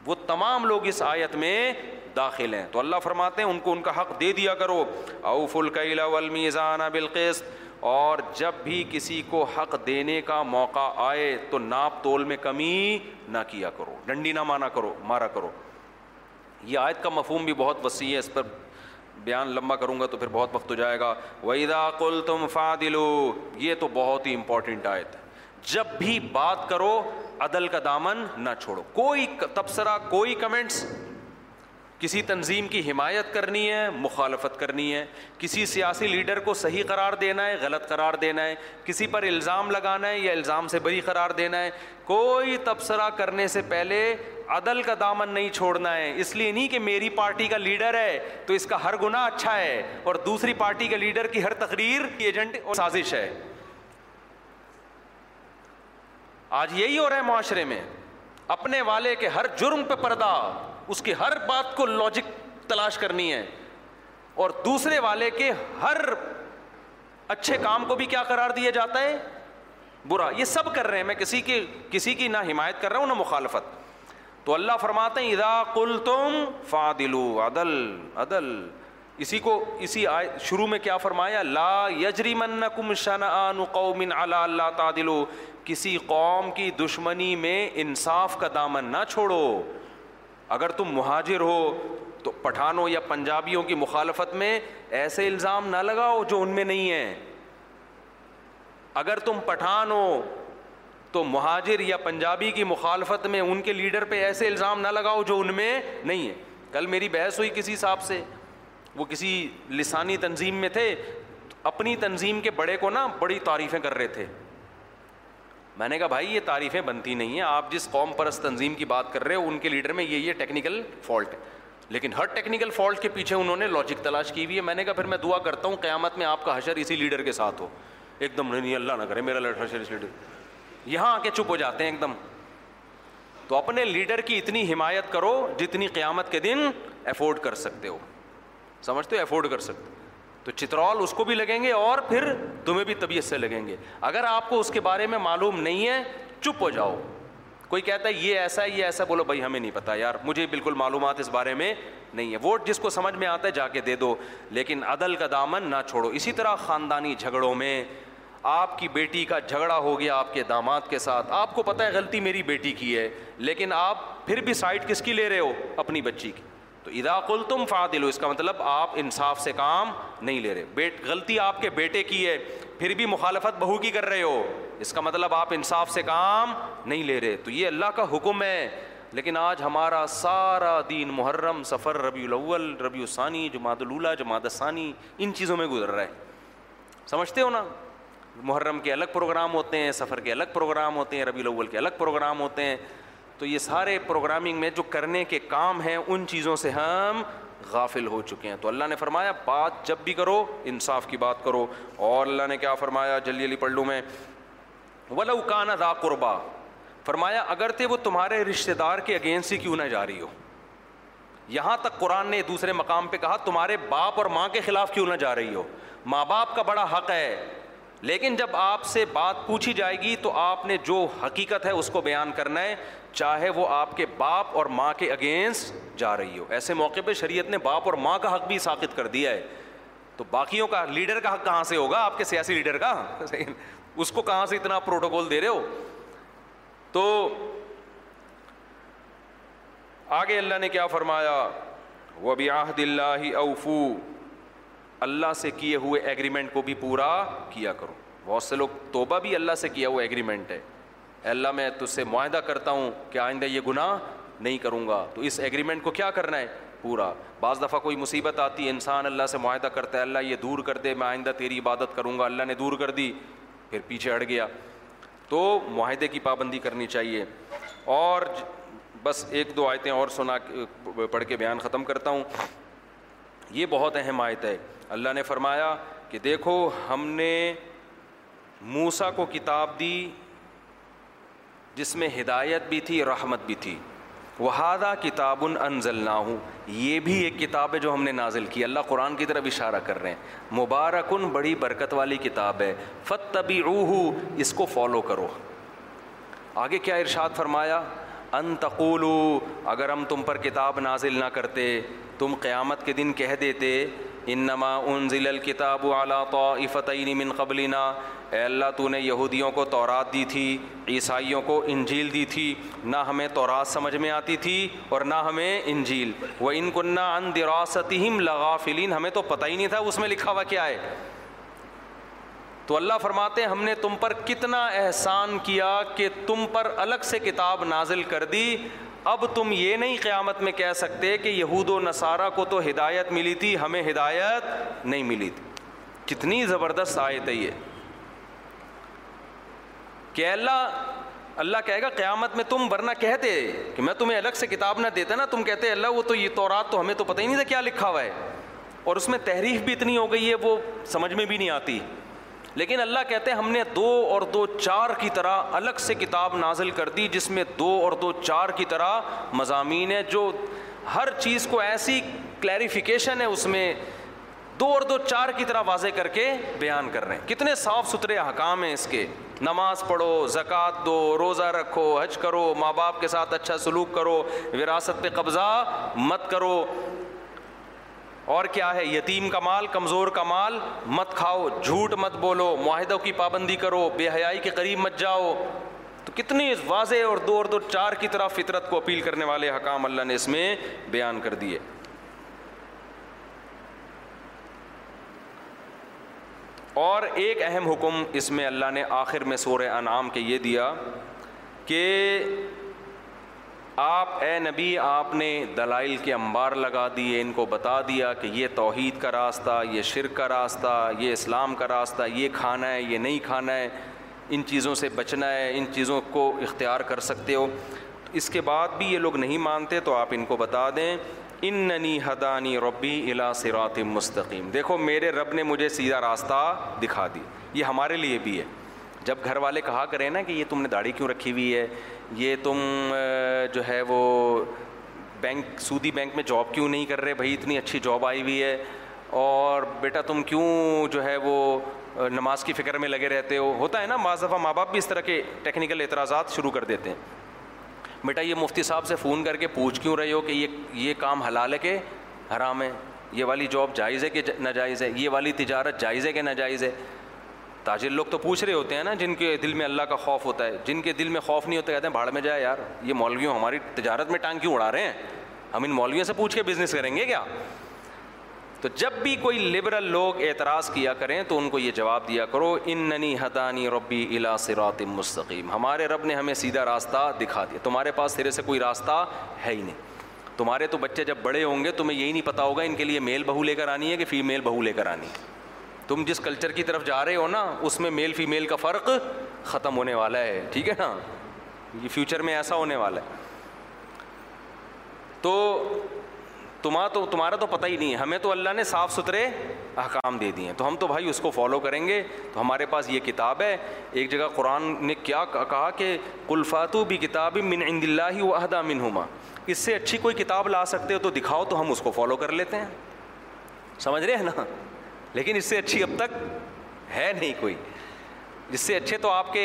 وہ تمام لوگ اس آیت میں داخل ہیں تو اللہ فرماتے ہیں ان کو ان کا حق دے دیا کرو اوف القیلا والمیزان بالقص اور جب بھی کسی کو حق دینے کا موقع آئے تو ناپ تول میں کمی نہ کیا کرو ڈنڈی نہ مانا کرو مارا کرو یہ آیت کا مفہوم بھی بہت وسیع ہے اس پر بیان لمبا کروں گا تو پھر بہت وقت ہو جائے گا ویدا کل تم فا یہ تو بہت ہی امپورٹنٹ آیت جب بھی بات کرو عدل کا دامن نہ چھوڑو کوئی تبصرہ کوئی کمنٹس کسی تنظیم کی حمایت کرنی ہے مخالفت کرنی ہے کسی سیاسی لیڈر کو صحیح قرار دینا ہے غلط قرار دینا ہے کسی پر الزام لگانا ہے یا الزام سے بری قرار دینا ہے کوئی تبصرہ کرنے سے پہلے عدل کا دامن نہیں چھوڑنا ہے اس لیے نہیں کہ میری پارٹی کا لیڈر ہے تو اس کا ہر گناہ اچھا ہے اور دوسری پارٹی کے لیڈر کی ہر تقریر ایجنٹ اور سازش ہے آج یہی ہو رہا ہے معاشرے میں اپنے والے کے ہر جرم پہ پردہ اس کی ہر بات کو لاجک تلاش کرنی ہے اور دوسرے والے کے ہر اچھے کام کو بھی کیا قرار دیا جاتا ہے برا یہ سب کر رہے ہیں میں کسی کی کسی کی نہ حمایت کر رہا ہوں نہ مخالفت تو اللہ فرماتے ادا کل تم فادلو عدل عدل اسی کو اسی آئے شروع میں کیا فرمایا لا یجریمنکم شنعان قوم علی اللہ تعدلو کسی قوم کی دشمنی میں انصاف کا دامن نہ چھوڑو اگر تم مہاجر ہو تو پٹھانوں یا پنجابیوں کی مخالفت میں ایسے الزام نہ لگاؤ جو ان میں نہیں ہیں اگر تم پٹھان ہو تو مہاجر یا پنجابی کی مخالفت میں ان کے لیڈر پہ ایسے الزام نہ لگاؤ جو ان میں نہیں ہے کل میری بحث ہوئی کسی صاحب سے وہ کسی لسانی تنظیم میں تھے اپنی تنظیم کے بڑے کو نا بڑی تعریفیں کر رہے تھے میں نے کہا بھائی یہ تعریفیں بنتی نہیں ہیں آپ جس قوم پرست تنظیم کی بات کر رہے ہو ان کے لیڈر میں یہ یہ ٹیکنیکل فالٹ ہے لیکن ہر ٹیکنیکل فالٹ کے پیچھے انہوں نے لاجک تلاش کی ہوئی ہے میں نے کہا پھر میں دعا کرتا ہوں قیامت میں آپ کا حشر اسی لیڈر کے ساتھ ہو ایک دم نہیں اللہ نہ کرے میرا لیڈر حشر اس یہاں آ کے چپ ہو جاتے ہیں ایک دم تو اپنے لیڈر کی اتنی حمایت کرو جتنی قیامت کے دن افورڈ کر سکتے ہو سمجھتے ہو افورڈ کر سکتے تو چترول اس کو بھی لگیں گے اور پھر تمہیں بھی طبیعت سے لگیں گے اگر آپ کو اس کے بارے میں معلوم نہیں ہے چپ ہو جاؤ کوئی کہتا ہے یہ ایسا ہے یہ ایسا بولو بھائی ہمیں نہیں پتا یار مجھے بالکل معلومات اس بارے میں نہیں ہے ووٹ جس کو سمجھ میں آتا ہے جا کے دے دو لیکن عدل کا دامن نہ چھوڑو اسی طرح خاندانی جھگڑوں میں آپ کی بیٹی کا جھگڑا ہو گیا آپ کے داماد کے ساتھ آپ کو پتہ ہے غلطی میری بیٹی کی ہے لیکن آپ پھر بھی سائڈ کس کی لے رہے ہو اپنی بچی کی تو ادا کل تم فات لو اس کا مطلب آپ انصاف سے کام نہیں لے رہے بیٹ غلطی آپ کے بیٹے کی ہے پھر بھی مخالفت بہو کی کر رہے ہو اس کا مطلب آپ انصاف سے کام نہیں لے رہے تو یہ اللہ کا حکم ہے لیکن آج ہمارا سارا دین محرم سفر ربیع الاول ربیع ثانی جماعت الولا جماعت ثانی ان چیزوں میں گزر رہا ہے سمجھتے ہو نا محرم کے الگ پروگرام ہوتے ہیں سفر کے الگ پروگرام ہوتے ہیں ربیع الاول کے الگ پروگرام ہوتے ہیں تو یہ سارے پروگرامنگ میں جو کرنے کے کام ہیں ان چیزوں سے ہم غافل ہو چکے ہیں تو اللہ نے فرمایا بات جب بھی کرو انصاف کی بات کرو اور اللہ نے کیا فرمایا جلدی علی پڑھ لوں میں ولو کانا دا قربا فرمایا اگر تھے وہ تمہارے رشتہ دار کے اگینسٹ ہی کیوں نہ جا رہی ہو یہاں تک قرآن نے دوسرے مقام پہ کہا تمہارے باپ اور ماں کے خلاف کیوں نہ جا رہی ہو ماں باپ کا بڑا حق ہے لیکن جب آپ سے بات پوچھی جائے گی تو آپ نے جو حقیقت ہے اس کو بیان کرنا ہے چاہے وہ آپ کے باپ اور ماں کے اگینسٹ جا رہی ہو ایسے موقع پہ شریعت نے باپ اور ماں کا حق بھی ثابت کر دیا ہے تو باقیوں کا لیڈر کا حق کہاں سے ہوگا آپ کے سیاسی لیڈر کا اس کو کہاں سے اتنا پروٹوکول دے رہے ہو تو آگے اللہ نے کیا فرمایا وہ بھی آحد اللہ اوفو اللہ سے کیے ہوئے ایگریمنٹ کو بھی پورا کیا کرو بہت سے لوگ توبہ بھی اللہ سے کیا ہوا ایگریمنٹ ہے اے اللہ میں تجھ سے معاہدہ کرتا ہوں کہ آئندہ یہ گناہ نہیں کروں گا تو اس ایگریمنٹ کو کیا کرنا ہے پورا بعض دفعہ کوئی مصیبت آتی ہے انسان اللہ سے معاہدہ کرتا ہے اللہ یہ دور کر دے میں آئندہ تیری عبادت کروں گا اللہ نے دور کر دی پھر پیچھے اڑ گیا تو معاہدے کی پابندی کرنی چاہیے اور بس ایک دو آیتیں اور سنا پڑھ کے بیان ختم کرتا ہوں یہ بہت اہم آیت ہے اللہ نے فرمایا کہ دیکھو ہم نے موسا کو کتاب دی جس میں ہدایت بھی تھی رحمت بھی تھی وہادہ کتاب ال ان نہ ہوں یہ بھی ایک کتاب ہے جو ہم نے نازل کی اللہ قرآن کی طرف اشارہ کر رہے ہیں مبارکن بڑی برکت والی کتاب ہے فت تبی اس کو فالو کرو آگے کیا ارشاد فرمایا ان تقولو اگر ہم تم پر کتاب نازل نہ کرتے تم قیامت کے دن کہہ دیتے انما انزل الكتاب على طائفتین من قبلنا اے اللہ تو نے یہودیوں کو تورات دی تھی عیسائیوں کو انجیل دی تھی نہ ہمیں تورات سمجھ میں آتی تھی اور نہ ہمیں انجیل وہ ان کنہ ان دراستہم لغافلین ہمیں تو پتہ ہی نہیں تھا اس میں لکھا ہوا کیا ہے تو اللہ فرماتے ہیں ہم نے تم پر کتنا احسان کیا کہ تم پر الگ سے کتاب نازل کر دی اب تم یہ نہیں قیامت میں کہہ سکتے کہ یہود و نصارہ کو تو ہدایت ملی تھی ہمیں ہدایت نہیں ملی تھی کتنی زبردست آیت ہے یہ کہ اللہ اللہ کہے گا قیامت میں تم ورنہ کہتے کہ میں تمہیں الگ سے کتاب نہ دیتا نا تم کہتے اللہ وہ تو یہ تورات تو ہمیں تو پتہ ہی نہیں تھا کیا لکھا ہوا ہے اور اس میں تحریف بھی اتنی ہو گئی ہے وہ سمجھ میں بھی نہیں آتی لیکن اللہ کہتے ہیں ہم نے دو اور دو چار کی طرح الگ سے کتاب نازل کر دی جس میں دو اور دو چار کی طرح مضامین ہے جو ہر چیز کو ایسی کلیریفیکیشن ہے اس میں دو اور دو چار کی طرح واضح کر کے بیان کر رہے ہیں کتنے صاف ستھرے احکام ہیں اس کے نماز پڑھو زکوٰۃ دو روزہ رکھو حج کرو ماں باپ کے ساتھ اچھا سلوک کرو وراثت پہ قبضہ مت کرو اور کیا ہے یتیم کا مال کمزور کا مال مت کھاؤ جھوٹ مت بولو معاہدوں کی پابندی کرو بے حیائی کے قریب مت جاؤ تو کتنی واضح اور دو اور دو چار کی طرح فطرت کو اپیل کرنے والے حکام اللہ نے اس میں بیان کر دیے اور ایک اہم حکم اس میں اللہ نے آخر میں سور انعام کے یہ دیا کہ آپ اے نبی آپ نے دلائل کے انبار لگا دیے ان کو بتا دیا کہ یہ توحید کا راستہ یہ شرک کا راستہ یہ اسلام کا راستہ یہ کھانا ہے یہ نہیں کھانا ہے ان چیزوں سے بچنا ہے ان چیزوں کو اختیار کر سکتے ہو اس کے بعد بھی یہ لوگ نہیں مانتے تو آپ ان کو بتا دیں ان ننی ہدانی ربی الا سرات مستقیم دیکھو میرے رب نے مجھے سیدھا راستہ دکھا دی یہ ہمارے لیے بھی ہے جب گھر والے کہا کریں نا کہ یہ تم نے داڑھی کیوں رکھی ہوئی ہے یہ تم جو ہے وہ بینک سودی بینک میں جاب کیوں نہیں کر رہے بھائی اتنی اچھی جاب آئی ہوئی ہے اور بیٹا تم کیوں جو ہے وہ نماز کی فکر میں لگے رہتے ہو ہوتا ہے نا بعض دفعہ ماں باپ بھی اس طرح کے ٹیکنیکل اعتراضات شروع کر دیتے ہیں بیٹا یہ مفتی صاحب سے فون کر کے پوچھ کیوں رہے ہو کہ یہ یہ کام حلال ہے کہ حرام ہے یہ والی جاب جائز ہے کہ ناجائز ہے یہ والی تجارت جائز ہے کہ ناجائز ہے تاجر لوگ تو پوچھ رہے ہوتے ہیں نا جن کے دل میں اللہ کا خوف ہوتا ہے جن کے دل میں خوف نہیں ہوتا کہتے ہیں بھاڑ میں جائے یار یہ مولویوں ہماری تجارت میں ٹانگ کیوں اڑا رہے ہیں ہم ان مولویوں سے پوچھ کے بزنس کریں گے کیا تو جب بھی کوئی لبرل لوگ اعتراض کیا کریں تو ان کو یہ جواب دیا کرو ان ننی حدانی ربی الا صراط مستقیم ہمارے رب نے ہمیں سیدھا راستہ دکھا دیا تمہارے پاس سرے سے کوئی راستہ ہے ہی نہیں تمہارے تو بچے جب بڑے ہوں گے تمہیں یہی نہیں پتا ہوگا ان کے لیے میل بہو لے کر آنی ہے کہ فیمیل بہو لے کر آنی ہے تم جس کلچر کی طرف جا رہے ہو نا اس میں میل فی میل کا فرق ختم ہونے والا ہے ٹھیک ہے نا یہ فیوچر میں ایسا ہونے والا ہے تو تمہارا تو تمہارا تو پتہ ہی نہیں ہے ہمیں تو اللہ نے صاف ستھرے احکام دے دیے ہیں تو ہم تو بھائی اس کو فالو کریں گے تو ہمارے پاس یہ کتاب ہے ایک جگہ قرآن نے کیا کہا کہ کلفاتو بھی کتاب من عند اللہ عہدہ منہما اس سے اچھی کوئی کتاب لا سکتے ہو تو دکھاؤ تو ہم اس کو فالو کر لیتے ہیں سمجھ رہے ہیں نا لیکن اس سے اچھی اب تک ہے نہیں کوئی اس سے اچھے تو آپ کے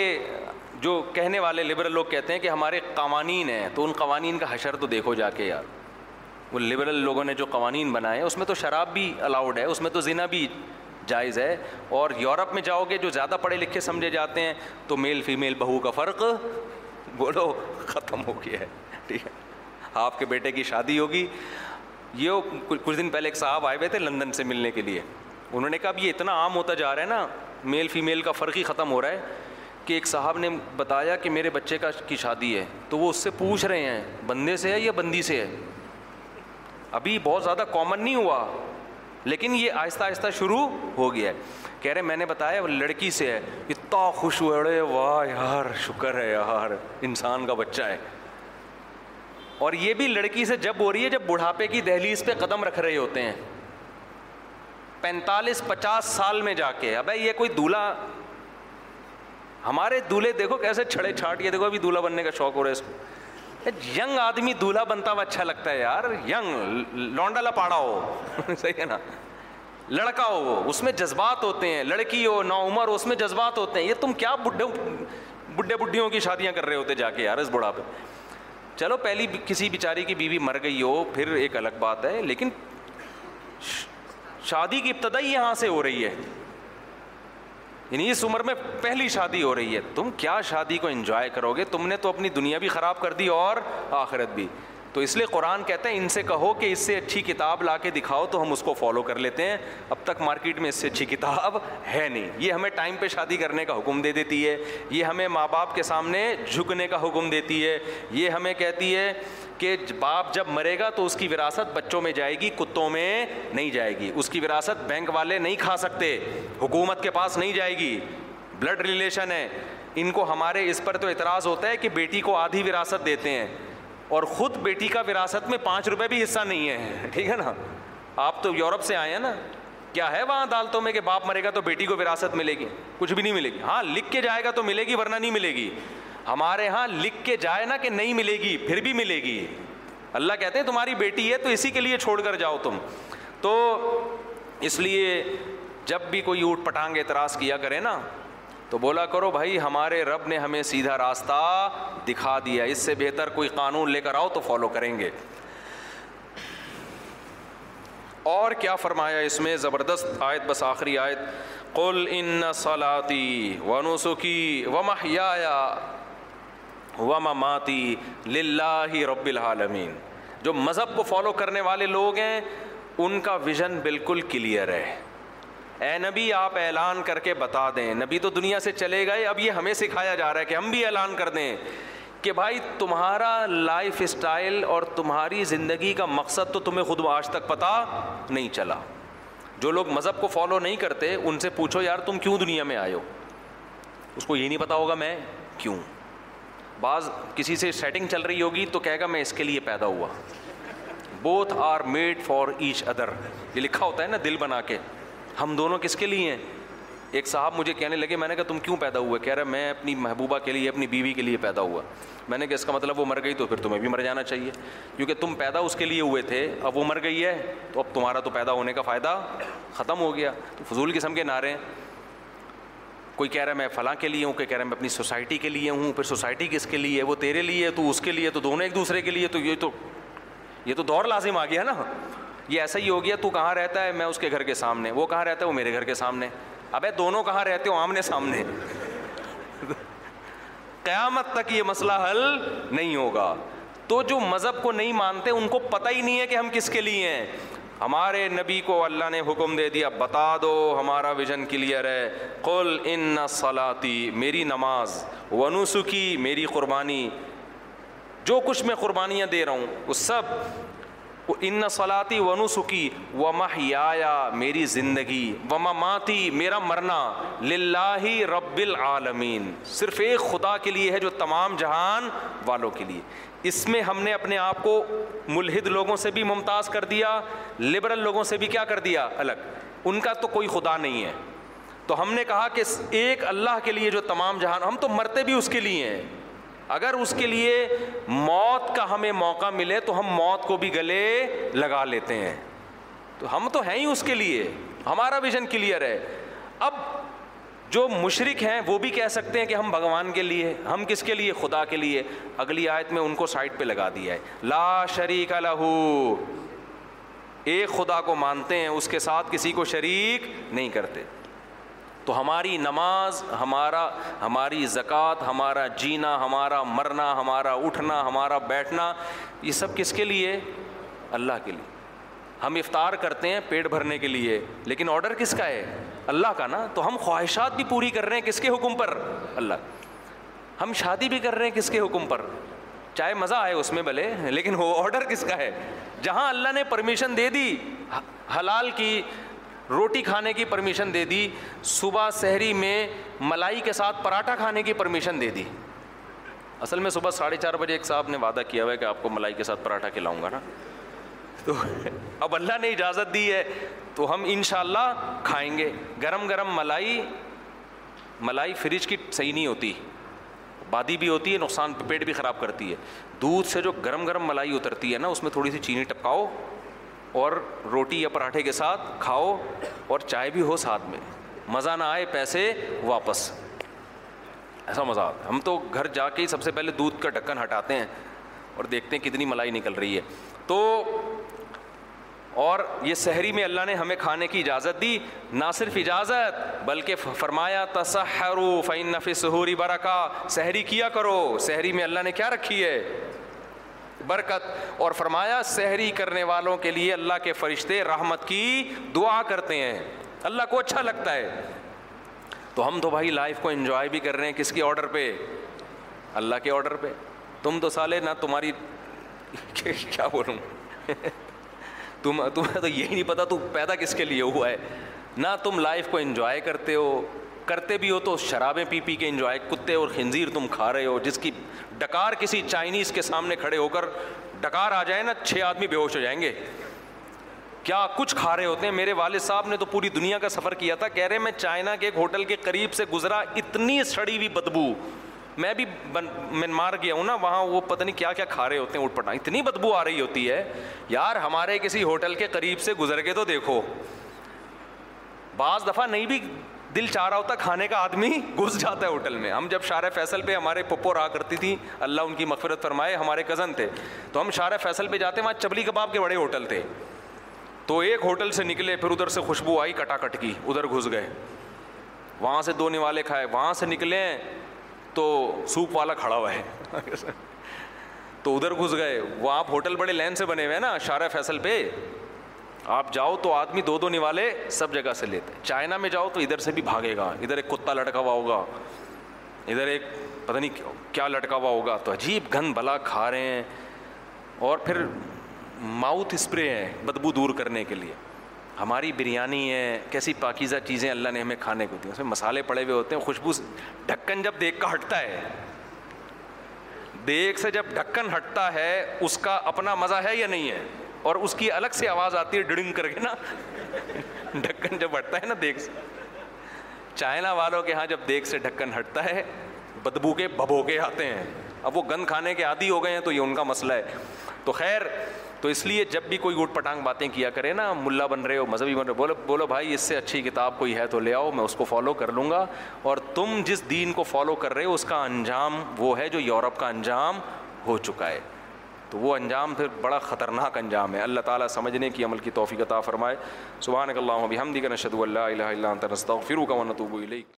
جو کہنے والے لبرل لوگ کہتے ہیں کہ ہمارے قوانین ہیں تو ان قوانین کا حشر تو دیکھو جا کے یار وہ لبرل لوگوں نے جو قوانین بنائے اس میں تو شراب بھی الاؤڈ ہے اس میں تو زنا بھی جائز ہے اور یورپ میں جاؤ گے جو زیادہ پڑھے لکھے سمجھے جاتے ہیں تو میل فیمیل بہو کا فرق بولو ختم ہو گیا ہے ٹھیک ہے آپ کے بیٹے کی شادی ہوگی یہ کچھ دن پہلے ایک صاحب آئے ہوئے تھے لندن سے ملنے کے لیے انہوں نے کہا اب یہ اتنا عام ہوتا جا رہا ہے نا میل فیمیل کا فرق ہی ختم ہو رہا ہے کہ ایک صاحب نے بتایا کہ میرے بچے کا کی شادی ہے تو وہ اس سے پوچھ رہے ہیں بندے سے ہے یا بندی سے ہے ابھی بہت زیادہ کامن نہیں ہوا لیکن یہ آہستہ آہستہ شروع ہو گیا ہے کہہ رہے میں نے بتایا لڑکی سے ہے اتنا خوش ہوا اڑے واہ یار شکر ہے یار انسان کا بچہ ہے اور یہ بھی لڑکی سے جب ہو رہی ہے جب بڑھاپے کی دہلیز پہ قدم رکھ رہے ہوتے ہیں پینتالیس پچاس سال میں جا کے ابے یہ کوئی دولہا ہمارے دولہے دیکھو کیسے چھڑے چھاٹ کے دیکھو ابھی دولہا بننے کا شوق ہو رہا ہے اس کو ینگ آدمی دولہا بنتا ہوا اچھا لگتا ہے یار ینگ لونڈا لپاڑا ہو صحیح ہے نا لڑکا ہو اس میں جذبات ہوتے ہیں لڑکی ہو عمر ہو اس میں جذبات ہوتے ہیں یہ تم کیا بڈھے بڈھے بڈھیوں کی شادیاں کر رہے ہوتے جا کے یار اس بڑھا پہ چلو پہلی کسی بیچاری کی بیوی مر گئی ہو پھر ایک الگ بات ہے لیکن شادی کی ابتدائی یہاں سے ہو رہی ہے یعنی اس عمر میں پہلی شادی ہو رہی ہے تم کیا شادی کو انجوائے کرو گے تم نے تو اپنی دنیا بھی خراب کر دی اور آخرت بھی تو اس لیے قرآن کہتے ہیں ان سے کہو کہ اس سے اچھی کتاب لا کے دکھاؤ تو ہم اس کو فالو کر لیتے ہیں اب تک مارکیٹ میں اس سے اچھی کتاب ہے نہیں یہ ہمیں ٹائم پہ شادی کرنے کا حکم دے دیتی ہے یہ ہمیں ماں باپ کے سامنے جھکنے کا حکم دیتی ہے یہ ہمیں کہتی ہے کہ باپ جب مرے گا تو اس کی وراثت بچوں میں جائے گی کتوں میں نہیں جائے گی اس کی وراثت بینک والے نہیں کھا سکتے حکومت کے پاس نہیں جائے گی بلڈ ریلیشن ہے ان کو ہمارے اس پر تو اعتراض ہوتا ہے کہ بیٹی کو آدھی وراثت دیتے ہیں اور خود بیٹی کا وراثت میں پانچ روپے بھی حصہ نہیں ہے ٹھیک ہے نا آپ تو یورپ سے آئے ہیں نا کیا ہے وہاں عدالتوں میں کہ باپ مرے گا تو بیٹی کو وراثت ملے گی کچھ بھی نہیں ملے گی ہاں لکھ کے جائے گا تو ملے گی ورنہ نہیں ملے گی ہمارے ہاں لکھ کے جائے نا کہ نہیں ملے گی پھر بھی ملے گی اللہ کہتے ہیں تمہاری بیٹی ہے تو اسی کے لیے چھوڑ کر جاؤ تم تو اس لیے جب بھی کوئی اوٹ پٹانگ اعتراض کیا کرے نا تو بولا کرو بھائی ہمارے رب نے ہمیں سیدھا راستہ دکھا دیا اس سے بہتر کوئی قانون لے کر آؤ تو فالو کریں گے اور کیا فرمایا اس میں زبردست آیت بس آخری آیت قل ان سلاتی نسخی و محیا و مماتی لاہ رب العالمین جو مذہب کو فالو کرنے والے لوگ ہیں ان کا ویژن بالکل کلیئر ہے اے نبی آپ اعلان کر کے بتا دیں نبی تو دنیا سے چلے گئے اب یہ ہمیں سکھایا جا رہا ہے کہ ہم بھی اعلان کر دیں کہ بھائی تمہارا لائف اسٹائل اور تمہاری زندگی کا مقصد تو تمہیں خود آج تک پتہ نہیں چلا جو لوگ مذہب کو فالو نہیں کرتے ان سے پوچھو یار تم کیوں دنیا میں آئے ہو اس کو یہ نہیں پتا ہوگا میں کیوں بعض کسی سے سیٹنگ چل رہی ہوگی تو کہے گا میں اس کے لیے پیدا ہوا both are made for each other یہ لکھا ہوتا ہے نا دل بنا کے ہم دونوں کس کے لیے ہیں ایک صاحب مجھے کہنے لگے میں نے کہا تم کیوں پیدا ہوئے کہہ رہے میں اپنی محبوبہ کے لیے اپنی بیوی کے لیے پیدا ہوا میں نے کہا اس کا مطلب وہ مر گئی تو پھر تمہیں بھی مر جانا چاہیے کیونکہ تم پیدا اس کے لیے ہوئے تھے اب وہ مر گئی ہے تو اب تمہارا تو پیدا ہونے کا فائدہ ختم ہو گیا تو فضول قسم کے نعرے کوئی کہہ رہا ہے میں فلاں کے لیے ہوں کوئی کہہ رہا ہے میں اپنی سوسائٹی کے لیے ہوں پھر سوسائٹی کس کے لیے وہ تیرے لیے تو اس کے لیے تو دونوں ایک دوسرے کے لیے تو یہ تو یہ تو دور لازم آ گیا نا یہ ایسا ہی ہو گیا تو کہاں رہتا ہے میں اس کے گھر کے سامنے وہ کہاں رہتا ہے وہ میرے گھر کے سامنے اب ہے دونوں کہاں رہتے ہو آمنے سامنے قیامت تک یہ مسئلہ حل نہیں ہوگا تو جو مذہب کو نہیں مانتے ان کو پتہ ہی نہیں ہے کہ ہم کس کے لیے ہیں ہمارے نبی کو اللہ نے حکم دے دیا بتا دو ہمارا ویژن کلیئر ہے قل ان سلاتی میری نماز ونوسکی میری قربانی جو کچھ میں قربانیاں دے رہا ہوں وہ سب ان انَ و ونو سکی و مہیا میری زندگی و ماتی میرا مرنا لاہ رب العالمین صرف ایک خدا کے لیے ہے جو تمام جہان والوں کے لیے اس میں ہم نے اپنے آپ کو ملحد لوگوں سے بھی ممتاز کر دیا لبرل لوگوں سے بھی کیا کر دیا الگ ان کا تو کوئی خدا نہیں ہے تو ہم نے کہا کہ ایک اللہ کے لیے جو تمام جہان ہم تو مرتے بھی اس کے لیے ہیں اگر اس کے لیے موت کا ہمیں موقع ملے تو ہم موت کو بھی گلے لگا لیتے ہیں تو ہم تو ہیں ہی اس کے لیے ہمارا ویژن کلیئر ہے اب جو مشرق ہیں وہ بھی کہہ سکتے ہیں کہ ہم بھگوان کے لیے ہم کس کے لیے خدا کے لیے اگلی آیت میں ان کو سائڈ پہ لگا دیا ہے لا شریک لہو ایک خدا کو مانتے ہیں اس کے ساتھ کسی کو شریک نہیں کرتے تو ہماری نماز ہمارا ہماری زکوٰۃ ہمارا جینا ہمارا مرنا ہمارا اٹھنا ہمارا بیٹھنا یہ سب کس کے لیے اللہ کے لیے ہم افطار کرتے ہیں پیٹ بھرنے کے لیے لیکن آڈر کس کا ہے اللہ کا نا تو ہم خواہشات بھی پوری کر رہے ہیں کس کے حکم پر اللہ ہم شادی بھی کر رہے ہیں کس کے حکم پر چاہے مزہ آئے اس میں بھلے لیکن وہ آرڈر کس کا ہے جہاں اللہ نے پرمیشن دے دی حلال کی روٹی کھانے کی پرمیشن دے دی صبح سحری میں ملائی کے ساتھ پراٹھا کھانے کی پرمیشن دے دی اصل میں صبح ساڑھے چار بجے ایک صاحب نے وعدہ کیا ہوا ہے کہ آپ کو ملائی کے ساتھ پراٹھا کھلاؤں گا نا تو اب اللہ نے اجازت دی ہے تو ہم ان شاء اللہ کھائیں گے گرم گرم ملائی ملائی فریج کی صحیح نہیں ہوتی بادی بھی ہوتی ہے نقصان پیٹ بھی خراب کرتی ہے دودھ سے جو گرم گرم ملائی اترتی ہے نا اس میں تھوڑی سی چینی ٹپکاؤ اور روٹی یا پراٹھے کے ساتھ کھاؤ اور چائے بھی ہو ساتھ میں مزہ نہ آئے پیسے واپس ایسا مزہ آتا ہم تو گھر جا کے ہی سب سے پہلے دودھ کا ڈھکن ہٹاتے ہیں اور دیکھتے ہیں کتنی ملائی نکل رہی ہے تو اور یہ شہری میں اللہ نے ہمیں کھانے کی اجازت دی نہ صرف اجازت بلکہ فرمایا تصحرو فین نفی سہوری برکا سحری کیا کرو سحری میں اللہ نے کیا رکھی ہے برکت اور فرمایا سحری کرنے والوں کے لیے اللہ کے فرشتے رحمت کی دعا کرتے ہیں اللہ کو اچھا لگتا ہے تو ہم تو بھائی لائف کو انجوائے بھی کر رہے ہیں کس کے آرڈر پہ اللہ کے آرڈر پہ تم تو سالے نہ تمہاری کیا بولوں تم تمہیں تو یہی نہیں پتا تو پیدا کس کے لیے ہوا ہے نہ تم لائف کو انجوائے کرتے ہو کرتے بھی ہو تو شرابیں پی پی کے انجوائے کتے اور خنزیر تم کھا رہے ہو جس کی ڈکار کسی چائنیز کے سامنے کھڑے ہو کر ڈکار آ جائے نا چھ آدمی بے ہوش ہو جائیں گے کیا کچھ کھا رہے ہوتے ہیں میرے والد صاحب نے تو پوری دنیا کا سفر کیا تھا کہہ رہے میں چائنا کے ایک ہوٹل کے قریب سے گزرا اتنی سڑی ہوئی بدبو میں بھی مینمار گیا ہوں نا وہاں وہ پتہ نہیں کیا کیا کھا رہے ہوتے ہیں اٹھ پٹا اتنی بدبو آ رہی ہوتی ہے یار ہمارے کسی ہوٹل کے قریب سے گزر کے تو دیکھو بعض دفعہ نہیں بھی دل چاہ رہا ہوتا کھانے کا آدمی گھس جاتا ہے ہوٹل میں ہم جب شار فیصل پہ ہمارے پپو رہا کرتی تھی اللہ ان کی مغفرت فرمائے ہمارے کزن تھے تو ہم شار فیصل پہ جاتے وہاں چبلی کباب کے بڑے ہوٹل تھے تو ایک ہوٹل سے نکلے پھر ادھر سے خوشبو آئی کٹا کٹ کی ادھر گھس گئے وہاں سے دو نوالے کھائے وہاں سے نکلے تو سوپ والا کھڑا ہوا ہے تو ادھر گھس گئے وہ آپ ہوٹل بڑے لین سے بنے ہوئے ہیں نا شار فیصل پہ آپ جاؤ تو آدمی دو دو نوالے سب جگہ سے لیتے چائنا میں جاؤ تو ادھر سے بھی بھاگے گا ادھر ایک کتا لٹکا ہوا ہوگا ادھر ایک پتہ نہیں کیا لٹکا ہوا ہوگا تو عجیب گھن بھلا کھا رہے ہیں اور پھر ماؤتھ اسپرے ہیں بدبو دور کرنے کے لیے ہماری بریانی ہے کیسی پاکیزہ چیزیں اللہ نے ہمیں کھانے کو دی اس میں مسالے پڑے ہوئے ہوتے ہیں خوشبو ڈھکن جب دیکھ کا ہٹتا ہے دیکھ سے جب ڈھکن ہٹتا ہے اس کا اپنا مزہ ہے یا نہیں ہے اور اس کی الگ سے آواز آتی ہے ڈڑنگ کر کے نا ڈھکن جب ہٹتا ہے نا دیکھ سے چائنا والوں کے ہاں جب دیکھ سے ڈھکن ہٹتا ہے بدبو کے کے آتے ہیں اب وہ گند کھانے کے عادی ہو گئے ہیں تو یہ ان کا مسئلہ ہے تو خیر تو اس لیے جب بھی کوئی اوٹ پٹانگ باتیں کیا کرے نا ملا بن رہے ہو مذہبی بن رہے ہو بولو بولو بھائی اس سے اچھی کتاب کوئی ہے تو لے آؤ میں اس کو فالو کر لوں گا اور تم جس دین کو فالو کر رہے ہو اس کا انجام وہ ہے جو یورپ کا انجام ہو چکا ہے تو وہ انجام پھر بڑا خطرناک انجام ہے اللہ تعالیٰ سمجھنے کی عمل کی توفیق عطا فرمائے سبحانک اللہ و بحمدک نشہد ان اللہ الہ الا انت نستغفرک و نتوب الیک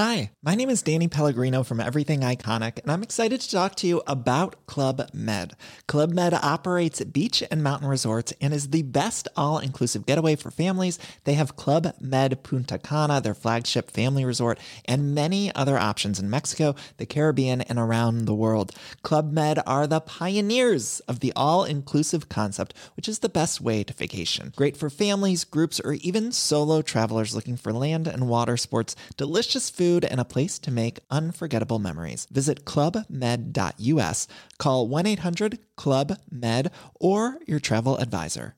Beach دیسٹوائی فارملیز دے ہیگشپ فیملیٹ and many other options in Mexico Caribbean and around the world Club Med are the pioneers of the all inclusive concept which is the best vacation great for families groups اور food, and a place to make unforgettable memories. Visit clubmed.us, call 1-800-CLUB-MED, or your travel advisor.